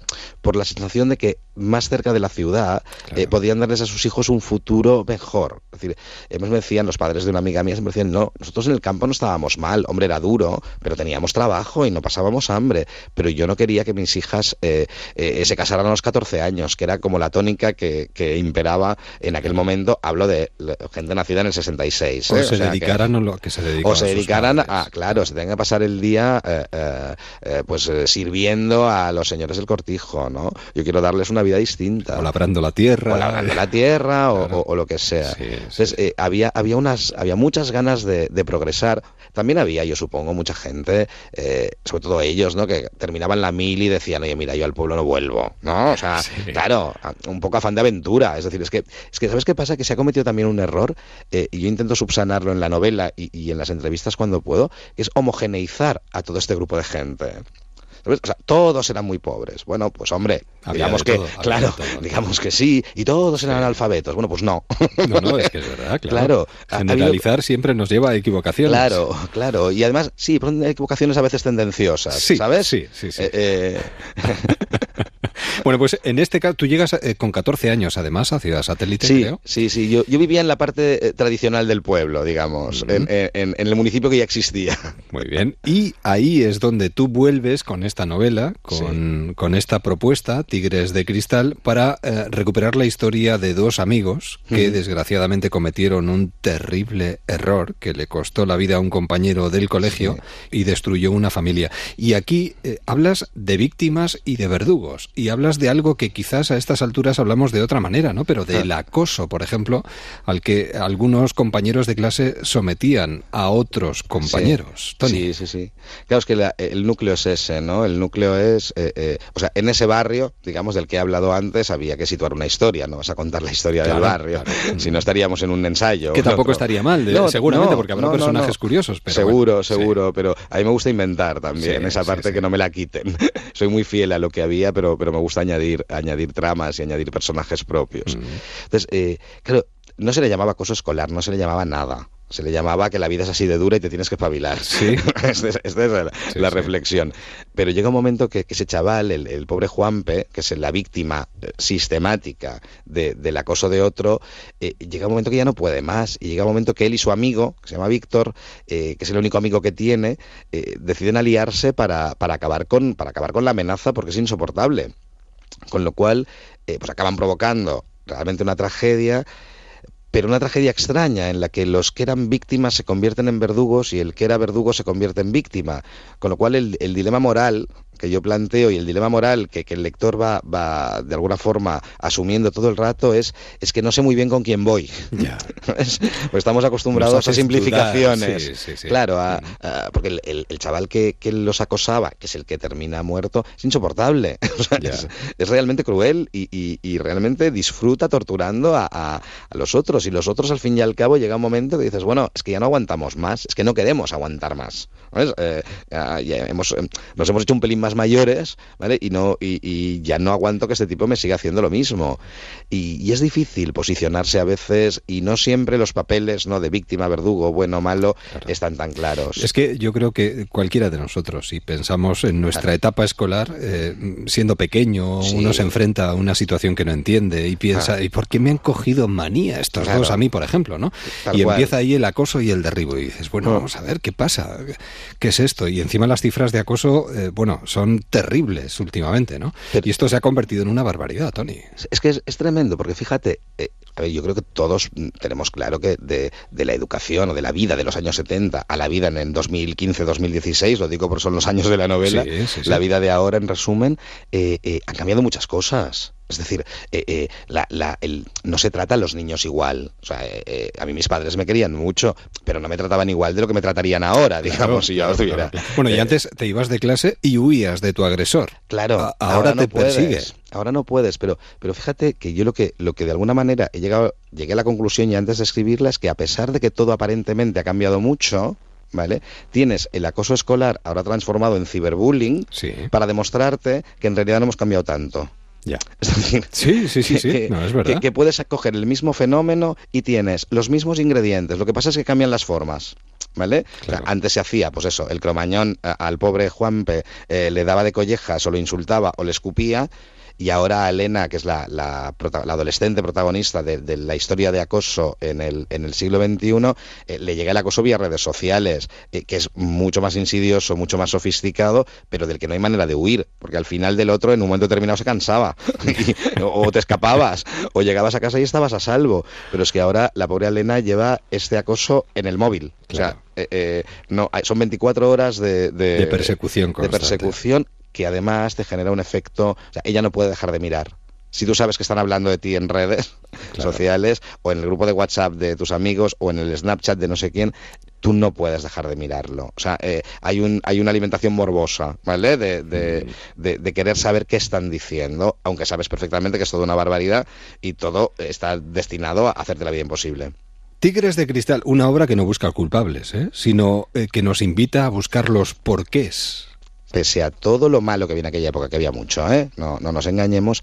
por la sensación de que más cerca de la ciudad eh, podían darles a sus hijos un futuro mejor. Es decir, me decían los padres de una amiga mía, siempre decían, no, nosotros en el campo no estábamos mal, hombre, era duro, pero teníamos trabajo y no pasábamos hambre, pero yo no quería que mis hijas eh, eh, se casaran a los 14 años, que era como la tónica que, imperaba en aquel momento, hablo de gente nacida en el 66. O se dedicaran o lo que se dedicaran. O se dedicaran a, claro, se tengan que pasar el día pues sirviendo a los señores del cortijo ¿no? Yo quiero darles una vida distinta. O labrando la tierra. O labrando la tierra o, lo que sea. Entonces, eh, había, había, unas, había muchas ganas de, progresar. También había, yo supongo, mucha gente, eh, sobre todo ellos, ¿no? Que terminaban la mil y decían, oye, mira, yo al pueblo no vuelvo, ¿no? O sea, *laughs* claro, un poco afán de aventura. Es decir, es que, es que ¿sabes qué pasa? Que se ha cometido también un error, eh, y yo intento subsanarlo en la novela y, y en las entrevistas cuando puedo, que es homogeneizar a todo este grupo de gente. O sea, todos eran muy pobres. Bueno, pues hombre, digamos que, claro, digamos que sí, y todos eran analfabetos. Bueno, pues no. No, no, es que es verdad, *laughs* claro. Generalizar siempre nos lleva a equivocaciones. Claro, claro. Y además, sí, equivocaciones a veces tendenciosas, sí, ¿sabes? Sí, sí, sí. Eh, eh. *laughs* *laughs* Bueno, pues en este caso tú llegas eh, con 14 años además a Ciudad Satélite, sí, creo. Sí, sí, yo, yo vivía en la parte eh, tradicional del pueblo, digamos, en, el municipio que ya existía. Muy bien, y ahí es donde tú vuelves con esta novela, con, con esta propuesta, Tigres de Cristal, para eh, recuperar la historia de dos amigos que desgraciadamente cometieron un terrible error que le costó la vida a un compañero del colegio y destruyó una familia. Y aquí hablas de víctimas y de verdugos, y hablas de algo que quizás a estas alturas hablamos de otra manera, ¿no? Pero del acoso, por ejemplo, al que algunos compañeros de clase sometían a otros compañeros. Sí, sí, sí, Claro, es que el núcleo es ese, ¿no? El núcleo es, eh, eh, o sea, en ese barrio, digamos, del que he hablado antes, había que situar una historia, no vas a contar la historia del barrio, *laughs* si no estaríamos en un ensayo. Que tampoco estaría mal, seguramente, porque habrá personajes curiosos. Pero seguro, seguro, pero a mí me gusta inventar también, esa parte que no me la quiten. *laughs* Soy muy fiel a lo que había, pero, pero me gusta añadir, añadir tramas y añadir personajes propios. Entonces, eh, claro, no se le llamaba acoso escolar, no se le llamaba nada. Se le llamaba que la vida es así de dura y te tienes que espabilar. Sí. *laughs* esta es, la, reflexión. Pero llega un momento que, ese chaval, el, pobre Juanpe, que es la víctima eh, sistemática del acoso de otro, eh, llega un momento que ya no puede más. Y llega un momento que él y su amigo, que se llama Víctor, que es el único amigo que tiene, deciden aliarse para, para, acabar con, para acabar con la amenaza porque es insoportable. Con lo cual, eh, pues acaban provocando realmente una tragedia, pero una tragedia extraña en la que los que eran víctimas se convierten en verdugos y el que era verdugo se convierte en víctima. Con lo cual el, dilema moral que yo planteo y el dilema moral que, que el lector va, va, de alguna forma asumiendo todo el rato es, es que no sé muy bien con quién voy. *laughs* pues estamos acostumbrados a simplificaciones. Sí, sí, sí. Claro, a- a- porque el, el- el chaval que, que los acosaba, que es el que termina muerto, es insoportable. *laughs* O sea, es, es realmente cruel y, y- y realmente disfruta torturando a, a- los otros. Y los otros, al fin y al cabo, llega un momento que dices, bueno, es que ya no aguantamos más, es que no queremos aguantar más. ¿sabes? Eh, ya hemos, eh, nos hemos hecho un pelín más mayores, ¿vale? Y, no, y, y ya no aguanto que este tipo me siga haciendo lo mismo. Y, y es difícil posicionarse a veces y no siempre los papeles ¿no? de víctima, verdugo, bueno, malo, están tan claros. Es que yo creo que cualquiera de nosotros, si pensamos en nuestra etapa escolar, eh, siendo pequeño, Sí. uno se enfrenta a una situación que no entiende y piensa, Ah. ¿y por qué me han cogido manía estos Claro. dos a mí, por ejemplo? ¿no? Tal y cual. empieza ahí el acoso y el derribo y dices, bueno, Ah. vamos a ver, ¿qué pasa? ¿Qué es esto? Y encima las cifras de acoso, eh, bueno, son terribles últimamente, ¿no? y esto se ha convertido en una barbaridad, Tony. Es que es, es tremendo, porque fíjate, eh, a ver, yo creo que todos tenemos claro que de, de la educación o de la vida de los años 70 a la vida en el 2015-2016, lo digo porque son los años de la novela, Sí, sí, sí. la vida de ahora, en resumen, eh, eh, han cambiado muchas cosas. Es decir, eh, eh, la- la- el- no se trata a los niños igual. O sea, eh, eh, a mí mis padres me querían mucho, pero no me trataban igual de lo que me tratarían ahora, digamos, si yo Claro, estuviera. claro. Bueno, y Eh, antes te ibas de clase y huías de tu agresor. Claro, A- ahora, no te puedes, persigue. Ahora no puedes, pero, pero fíjate que yo lo que, lo que de alguna manera he llegado, llegué a la conclusión y antes de escribirla es que a pesar de que todo aparentemente ha cambiado mucho, ¿vale? Tienes el acoso escolar ahora transformado en ciberbullying para demostrarte que en realidad no hemos cambiado tanto. Ya. *laughs* Es decir, Sí, sí, sí, que- sí. que- No, es verdad. Que, que puedes coger el mismo fenómeno y tienes los mismos ingredientes. Lo que pasa es que cambian las formas. ¿Vale? O sea, antes se hacía, pues eso, el cromañón al pobre Juanpe eh, le daba de collejas o lo insultaba o le escupía. Y ahora Elena, que es la, la, prota- la adolescente protagonista de, de la historia de acoso en el, en el siglo XXI, eh, le llega el acoso vía redes sociales, eh, que es mucho más insidioso, mucho más sofisticado, pero del que no hay manera de huir, porque al final del otro en un momento determinado se cansaba, *laughs* y- o te escapabas, o llegabas a casa y estabas a salvo. Pero es que ahora la pobre Elena lleva este acoso en el móvil. O sea, eh, eh, no, son 24 horas de, de, De persecución de persecución que además te genera un efecto, o sea, ella no puede dejar de mirar. Si tú sabes que están hablando de ti en redes *laughs* sociales o en el grupo de WhatsApp de tus amigos o en el Snapchat de no sé quién, tú no puedes dejar de mirarlo. O sea, eh, hay, un, hay una alimentación morbosa, ¿vale? De, de, de- de querer saber qué están diciendo, aunque sabes perfectamente que es toda una barbaridad y todo está destinado a hacerte la vida imposible. Tigres de Cristal, una obra que no busca culpables, ¿eh? sino eh, que nos invita a buscar los porqués. Pese a todo lo malo que había en aquella época, que había mucho, ¿eh? no, no nos engañemos,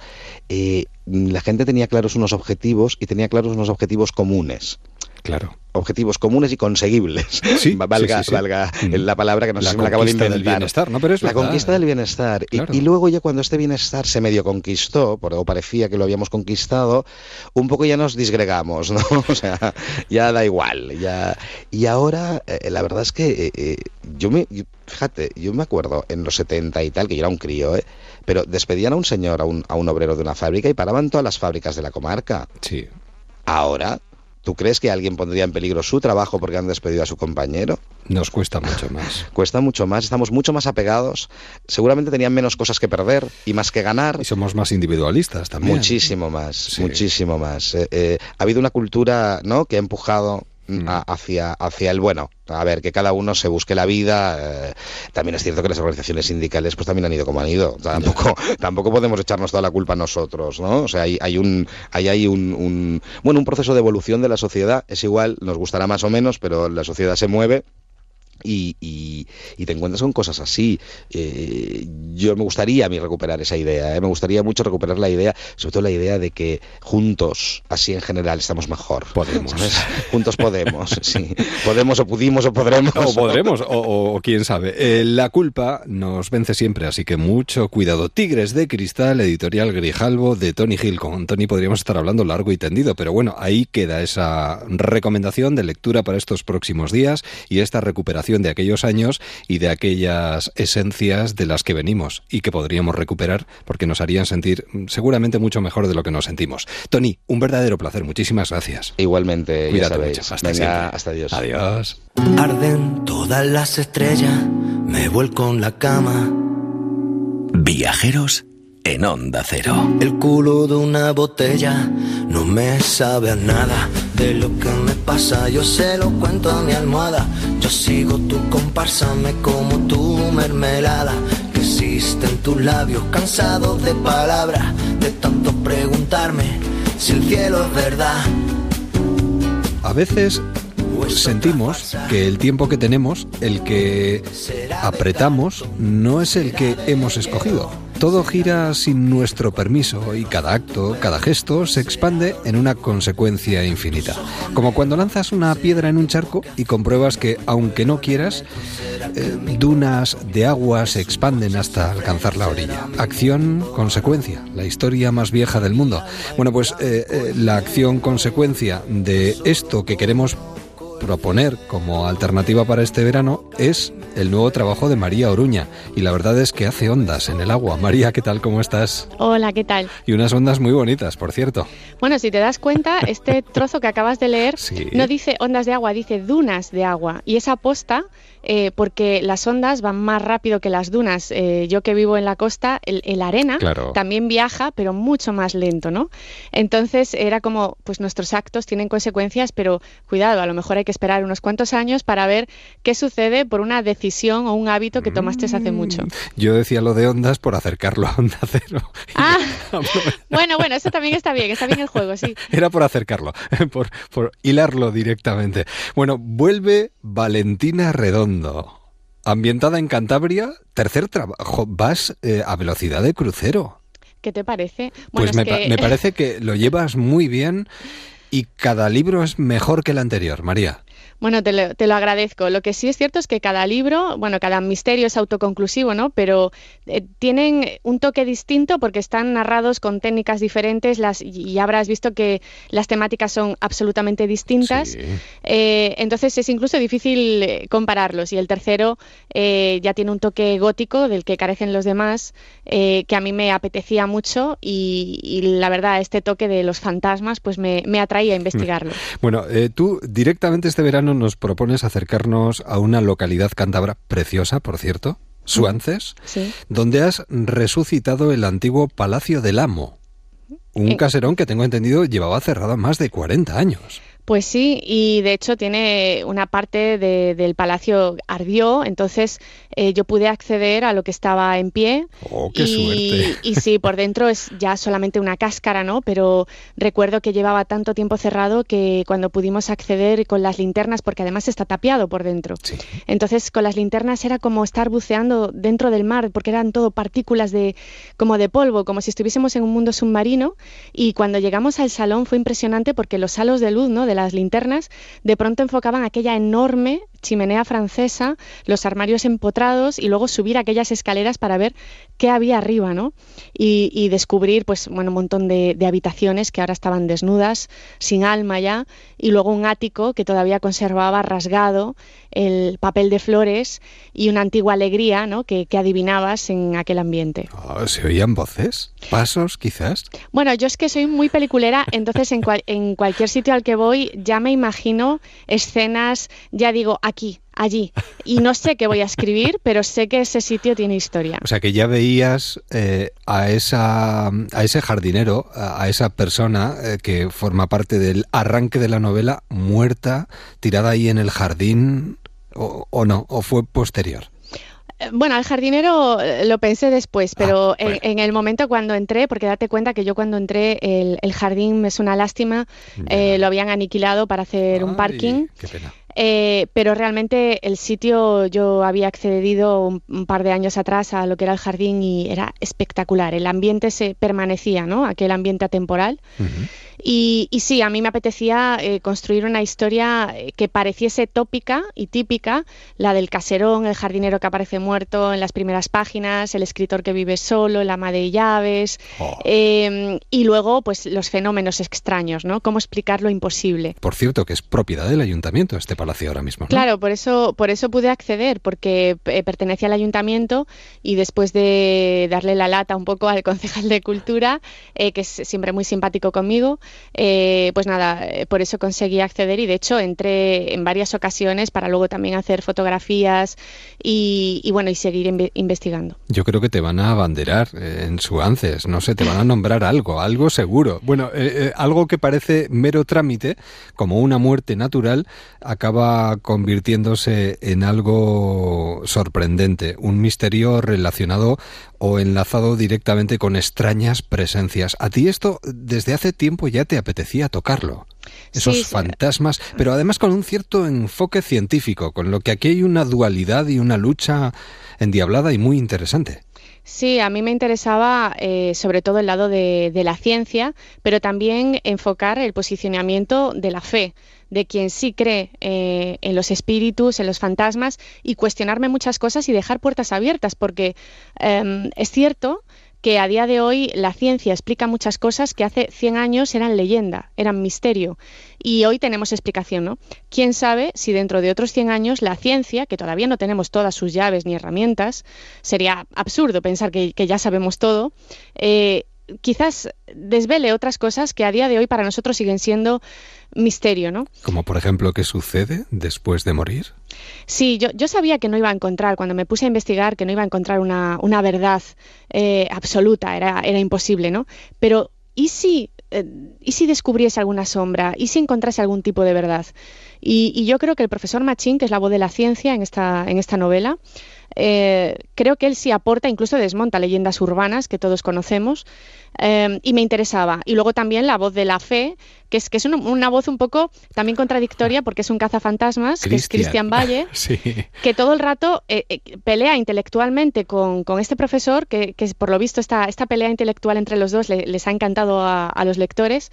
eh, la gente tenía claros unos objetivos y tenía claros unos objetivos comunes. Claro. Objetivos comunes y conseguibles. *laughs* Sí, Va- valga sí, sí, sí. valga Mm. la palabra que no sé La me acabo de conquista inventar. del bienestar, ¿no? Pero es la verdad. conquista del bienestar. Y- Claro. Y, luego ya cuando este bienestar se medio conquistó, por- o parecía que lo habíamos conquistado, un poco ya nos disgregamos, ¿no? *laughs* O sea, ya da igual. Ya... Y ahora, eh, la verdad es que eh, eh, yo me... yo- fíjate, yo me acuerdo en los 70 y tal, que yo era un crío, ¿eh? Pero despedían a un señor, a un, a un obrero de una fábrica y paraban todas las fábricas de la comarca. Sí. Ahora, ¿tú crees que alguien pondría en peligro su trabajo porque han despedido a su compañero? Nos cuesta mucho más. *laughs* Cuesta mucho más, estamos mucho más apegados. Seguramente tenían menos cosas que perder y más que ganar. Y somos más individualistas también. Muchísimo más, muchísimo más. Eh, eh, ha habido una cultura ¿no? que ha empujado mm, a- hacia, hacia el bueno. A ver, que cada uno se busque la vida. eh, también es cierto que las organizaciones sindicales pues también han ido como han ido. O sea, tampoco, *laughs* tampoco podemos echarnos toda la culpa a nosotros, ¿no? O sea, hay, hay un, hay, hay un, un- bueno, un proceso de evolución de la sociedad. Es igual, nos gustará más o menos, pero la sociedad se mueve y, y- y te encuentras con cosas así. Eh, yo me gustaría a mí recuperar esa idea, ¿eh? me gustaría mucho recuperar la idea, sobre todo la idea de que juntos, así en general, estamos mejor. Podemos. Juntos podemos, *laughs* sí. Podemos o pudimos o podremos. O podremos, o, o- o quién sabe. Eh, la culpa nos vence siempre, así que mucho cuidado. Tigres de Cristal, editorial Grijalvo de Tony Hill. Con Tony podríamos estar hablando largo y tendido, pero bueno, ahí queda esa recomendación de lectura para estos próximos días y esta recuperación de aquellos años y de aquellas esencias de las que venimos y que podríamos recuperar porque nos harían sentir mm, seguramente mucho mejor de lo que nos sentimos. Tony, un verdadero placer. Muchísimas gracias. Igualmente, ya Cuídate sabéis. mucho. Hasta Venga, siempre. hasta Dios. Arden todas las estrellas, me vuelco en la cama. Viajeros en Onda Cero. El culo de una botella no me sabe a nada de lo que me pasa. Yo se lo cuento a mi almohada. Yo sigo tu comparsa, me como tu mermelada que existe en tus labios, cansado de palabras, de tanto preguntarme si el cielo es verdad. A veces sentimos que el tiempo que tenemos, el que apretamos, no es el que hemos escogido. Todo gira sin nuestro permiso y cada acto, cada gesto se expande en una consecuencia infinita. Como cuando lanzas una piedra en un charco y compruebas que, aunque no quieras, eh, dunas de agua se expanden hasta alcanzar la orilla. Acción, consecuencia, la historia más vieja del mundo. Bueno, pues eh, eh, la acción, consecuencia de esto que queremos proponer como alternativa para este verano es el nuevo trabajo de María Oruña. Y la verdad es que hace ondas en el agua. María, ¿qué tal? ¿Cómo estás? Hola, ¿qué tal? Y unas ondas muy bonitas, por cierto. Bueno, si te das cuenta, este trozo que acabas de leer no dice ondas de agua, dice dunas de agua. Y esa posta eh, porque las ondas van más rápido que las dunas. Eh, yo que vivo en la costa, el, arena también viaja, pero mucho más lento, ¿no? Entonces era como, pues nuestros actos tienen consecuencias, pero cuidado, a lo mejor hay que esperar unos cuantos años para ver qué sucede por una decisión o un hábito que tomaste hace mm. mucho. Yo decía lo de ondas por acercarlo a onda cero. *laughs* Ah, *laughs* bueno, bueno, eso también está bien, está bien el juego, sí. *laughs* Era por acercarlo, por, por hilarlo directamente. Bueno, vuelve Valentina Redondo Ambientada en Cantabria, tercer trabajo, vas eh, a velocidad de crucero. ¿Qué te parece? pues me, me parece que lo llevas muy bien y cada libro es mejor que el anterior, María. Bueno, te lo, agradezco. Lo que sí es cierto es que cada libro, bueno, cada misterio es autoconclusivo, ¿no? Pero eh, tienen un toque distinto porque están narrados con técnicas diferentes las, y habrás visto que las temáticas son absolutamente distintas. Eh, entonces es incluso difícil eh, compararlos. Y el tercero ya tiene un toque gótico del que carecen los demás, que a mí me apetecía mucho y, la verdad, este toque de los fantasmas pues me, me atraía a *laughs* investigarlo. Bueno, tú directamente este verano nos propones acercarnos a una localidad cántabra preciosa, por cierto, Suances, donde has resucitado el antiguo Palacio del Amo, un eh. caserón que tengo entendido llevaba cerrado más de 40 años. Pues sí, y de hecho tiene una parte del palacio ardió, entonces eh, yo pude acceder a lo que estaba en pie. ¡Oh, qué suerte! Y sí, por dentro es ya solamente una cáscara, ¿no? Pero recuerdo que llevaba tanto tiempo cerrado que cuando pudimos acceder con las linternas, porque además está tapiado por dentro. Entonces con las linternas era como estar buceando dentro del mar, porque eran todo partículas de como de polvo, como si estuviésemos en un mundo submarino. Y cuando llegamos al salón fue impresionante porque los halos de luz, ¿no? Las linternas, de pronto enfocaban aquella enorme chimenea francesa, los armarios empotrados y luego subir aquellas escaleras para ver qué había arriba, ¿no? Y, descubrir, pues, bueno, un montón de, habitaciones que ahora estaban desnudas, sin alma ya, y luego un ático que todavía conservaba rasgado el papel de flores y una antigua alegría, ¿no? Que, adivinabas en aquel ambiente. Ah, ¿Se oían voces? ¿Pasos, quizás? Bueno, yo es que soy muy peliculera, entonces en, en cualquier sitio al que voy ya me imagino escenas, ya digo, aquí, allí. Y no sé qué voy a escribir, pero sé que ese sitio tiene historia. O sea, que ya veías eh, a, esa, a ese jardinero, a, esa persona eh, que forma parte del arranque de la novela, muerta, tirada ahí en el jardín, o, no, o fue posterior. Eh, bueno, al jardinero lo pensé después, pero ah, en, el momento cuando entré, porque date cuenta que yo cuando entré el, jardín me es una lástima, lo habían aniquilado para hacer un parking. Qué pena. Eh, pero realmente el sitio yo había accedido un, par de años atrás a lo que era el jardín y era espectacular. El ambiente se permanecía, ¿no? Aquel ambiente atemporal. Y, sí, a mí me apetecía eh, construir una historia eh, que pareciese tópica y típica, la del caserón, el jardinero que aparece muerto en las primeras páginas, el escritor que vive solo, el ama de llaves, oh. em, y luego pues los fenómenos extraños, ¿no? Cómo explicar lo imposible. Por cierto, que es propiedad del ayuntamiento este palacio ahora mismo. Claro, por eso, por eso pude acceder, porque eh, pertenecía al ayuntamiento y después de darle la lata un poco al *laughs* concejal de cultura, que es siempre muy simpático conmigo, eh, pues nada, eh, por eso conseguí acceder y de hecho entré en varias ocasiones para luego también hacer fotografías y, bueno, y seguir investigando. Yo creo que te van a abanderar eh, en su ANCES, no sé, te van a nombrar *laughs* algo, algo seguro. Bueno, algo que parece mero trámite, como una muerte natural, acaba convirtiéndose en algo sorprendente, un misterio relacionado o enlazado directamente con extrañas presencias. A ti esto desde hace tiempo ya te apetecía tocarlo. Esos fantasmas, pero además con un cierto enfoque científico, con lo que aquí hay una dualidad y una lucha endiablada y muy interesante. Sí, a mí me interesaba eh, sobre todo el lado de, la ciencia, pero también enfocar el posicionamiento de la fe, de quien sí cree eh, en los espíritus, en los fantasmas, y cuestionarme muchas cosas y dejar puertas abiertas, porque em, es cierto que a día de hoy la ciencia explica muchas cosas que hace 100 años eran leyenda, eran misterio. Y hoy tenemos explicación, ¿no? ¿Quién sabe si dentro de otros 100 años la ciencia, que todavía no tenemos todas sus llaves ni herramientas, sería absurdo pensar que, ya sabemos todo, eh, quizás desvele otras cosas que a día de hoy para nosotros siguen siendo misterio, ¿no? Como por ejemplo, ¿qué sucede después de morir? Sí, yo, yo sabía que no iba a encontrar, cuando me puse a investigar, que no iba a encontrar una, una verdad eh, absoluta, era, era imposible, ¿no? Pero, ¿y si, eh, ¿y si descubriese alguna sombra? ¿Y si encontrase algún tipo de verdad? Y, y yo creo que el profesor Machín, que es la voz de la ciencia en esta, en esta novela, eh, creo que él sí aporta, incluso desmonta leyendas urbanas que todos conocemos eh, y me interesaba. Y luego también la voz de la fe, que es, que es una, voz un poco también contradictoria porque es un cazafantasmas, que es Cristian Valle, *laughs* que todo el rato eh, pelea intelectualmente con, este profesor, que, por lo visto esta, esta pelea intelectual entre los dos les ha encantado a los lectores,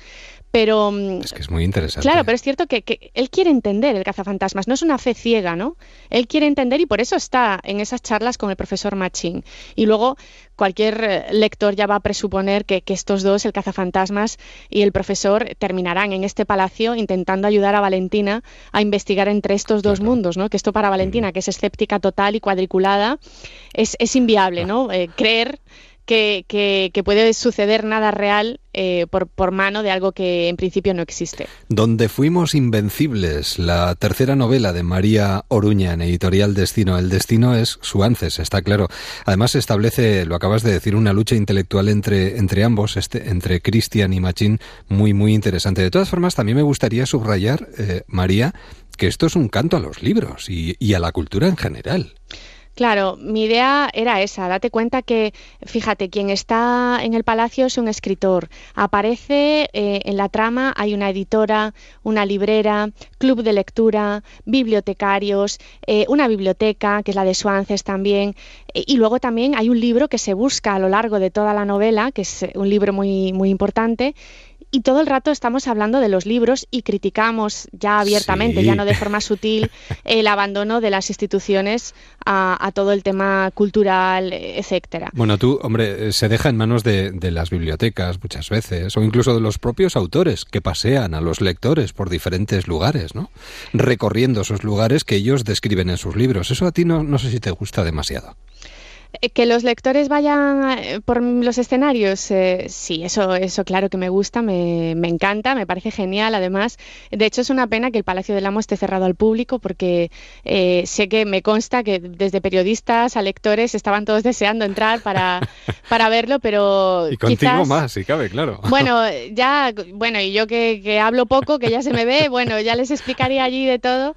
pero... Mm, es que es muy interesante. Claro, pero es cierto que, él quiere entender el cazafantasmas, no es una fe ciega, ¿no? Él quiere entender y por eso está en esas charlas con el profesor Machín. Y luego cualquier eh, lector ya va a presuponer que, estos dos, el cazafantasmas y el profesor, terminarán en este palacio intentando ayudar a Valentina a investigar entre estos dos mundos, ¿no? Que esto para Valentina, que es escéptica total y cuadriculada, es, inviable, ¿no? Eh, creer que, puede suceder nada real eh, por, por, mano de algo que en principio no existe. Donde fuimos invencibles, la tercera novela de María Oruña en editorial Destino. El destino es su ances, está claro. Además establece, lo acabas de decir, una lucha intelectual entre, entre ambos, este, entre Cristian y Machín, muy, muy interesante. De todas formas, también me gustaría subrayar, eh, María, que esto es un canto a los libros y a la cultura en general. Claro, mi idea era esa. Date cuenta que, fíjate, quien está en el palacio es un escritor. Aparece eh, en la trama, hay una editora, una librera, club de lectura, bibliotecarios, eh, una biblioteca, que es la de Suances también. y luego también hay un libro que se busca a lo largo de toda la novela, que es un libro muy, muy importante, y todo el rato estamos hablando de los libros y criticamos ya abiertamente, ya no de forma sutil, *laughs* el abandono de las instituciones a, todo el tema cultural, etcétera. Bueno, tú, hombre, se deja en manos de, de, las bibliotecas muchas veces, o incluso de los propios autores que pasean a los lectores por diferentes lugares, ¿no? Recorriendo esos lugares que ellos describen en sus libros. Eso a ti no, no sé si te gusta demasiado. Eh, que los lectores vayan eh, por los escenarios, eh, sí, eso, eso claro que me gusta, me, me, encanta, me parece genial. Además, de hecho es una pena que el Palacio del Amo esté cerrado al público porque sé que me consta que desde periodistas a lectores estaban todos *laughs* deseando entrar para, para verlo, pero y contigo más, si cabe, claro. Bueno, *laughs* ya, bueno, y yo que, que, hablo poco, que ya se me ve, bueno, ya les explicaría allí de todo,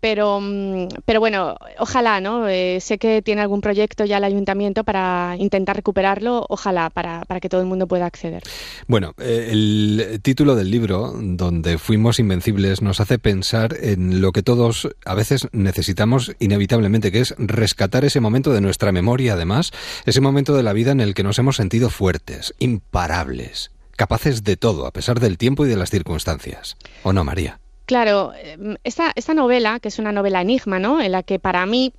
pero, mm, pero bueno, ojalá, ¿no? sé que tiene algún proyecto ya ayuntamiento para intentar recuperarlo, ojalá, para, para que todo el mundo pueda acceder. Bueno, eh, el título del libro, donde fuimos invencibles, nos hace pensar en lo que todos a veces necesitamos inevitablemente, que es rescatar ese momento de nuestra memoria, además, ese momento de la vida en el que nos hemos sentido fuertes, imparables, capaces de todo, a pesar del tiempo y de las circunstancias. ¿O no, María? Claro, em, esta, esta novela, que es una novela enigma, ¿no? En la que para mí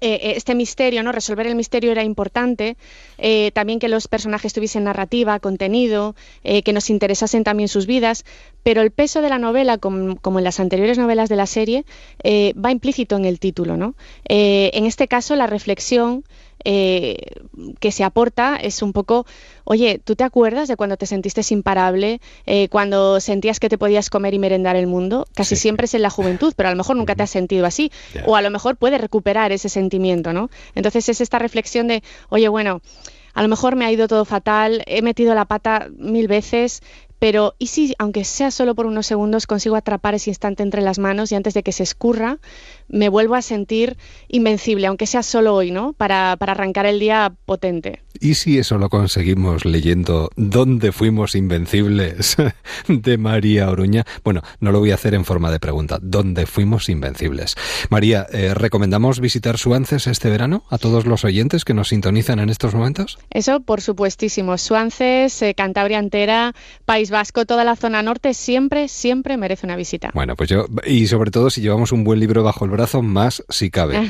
eh, eh, este misterio, ¿no? Resolver el misterio era importante. Eh, también que los personajes tuviesen narrativa, contenido, que nos interesasen también sus vidas. pero el peso de la novela, como, en las anteriores novelas de la serie, va implícito en el título. ¿no? En este caso, la reflexión eh, que se aporta es un poco, oye, ¿tú te acuerdas de cuando te sentiste imparable, cuando sentías que te podías comer y merendar el mundo? Casi siempre es en la juventud, pero a lo mejor nunca te has sentido así, o a lo mejor puedes recuperar ese sentimiento, ¿no? Entonces es esta reflexión de, oye, bueno, a lo mejor me ha ido todo fatal, he metido la pata mil veces, pero ¿y si, aunque sea solo por unos segundos, consigo atrapar ese instante entre las manos y antes de que se escurra, me vuelvo a sentir invencible, aunque sea solo hoy, ¿no? Para, para arrancar el día potente. ¿Y si eso lo conseguimos leyendo ¿Dónde fuimos invencibles? *laughs* de María Oruña? Bueno, no lo voy a hacer en forma de pregunta. ¿Dónde fuimos invencibles? María, eh, ¿recomendamos visitar Suances este verano a todos los oyentes que nos sintonizan en estos momentos? Eso, por supuestísimo. Suances, eh, Cantabria entera, País Vasco, toda la zona norte, siempre, siempre merece una visita. Bueno, pues yo, y sobre todo si llevamos un buen libro bajo el brazo, más si cabe. Ah.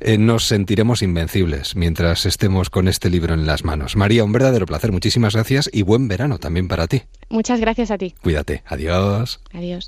Eh, nos sentiremos invencibles mientras estemos con este libro en las manos. María, un verdadero placer. Muchísimas gracias y buen verano también para ti. Muchas gracias a ti. Cuídate. Adiós. Adiós.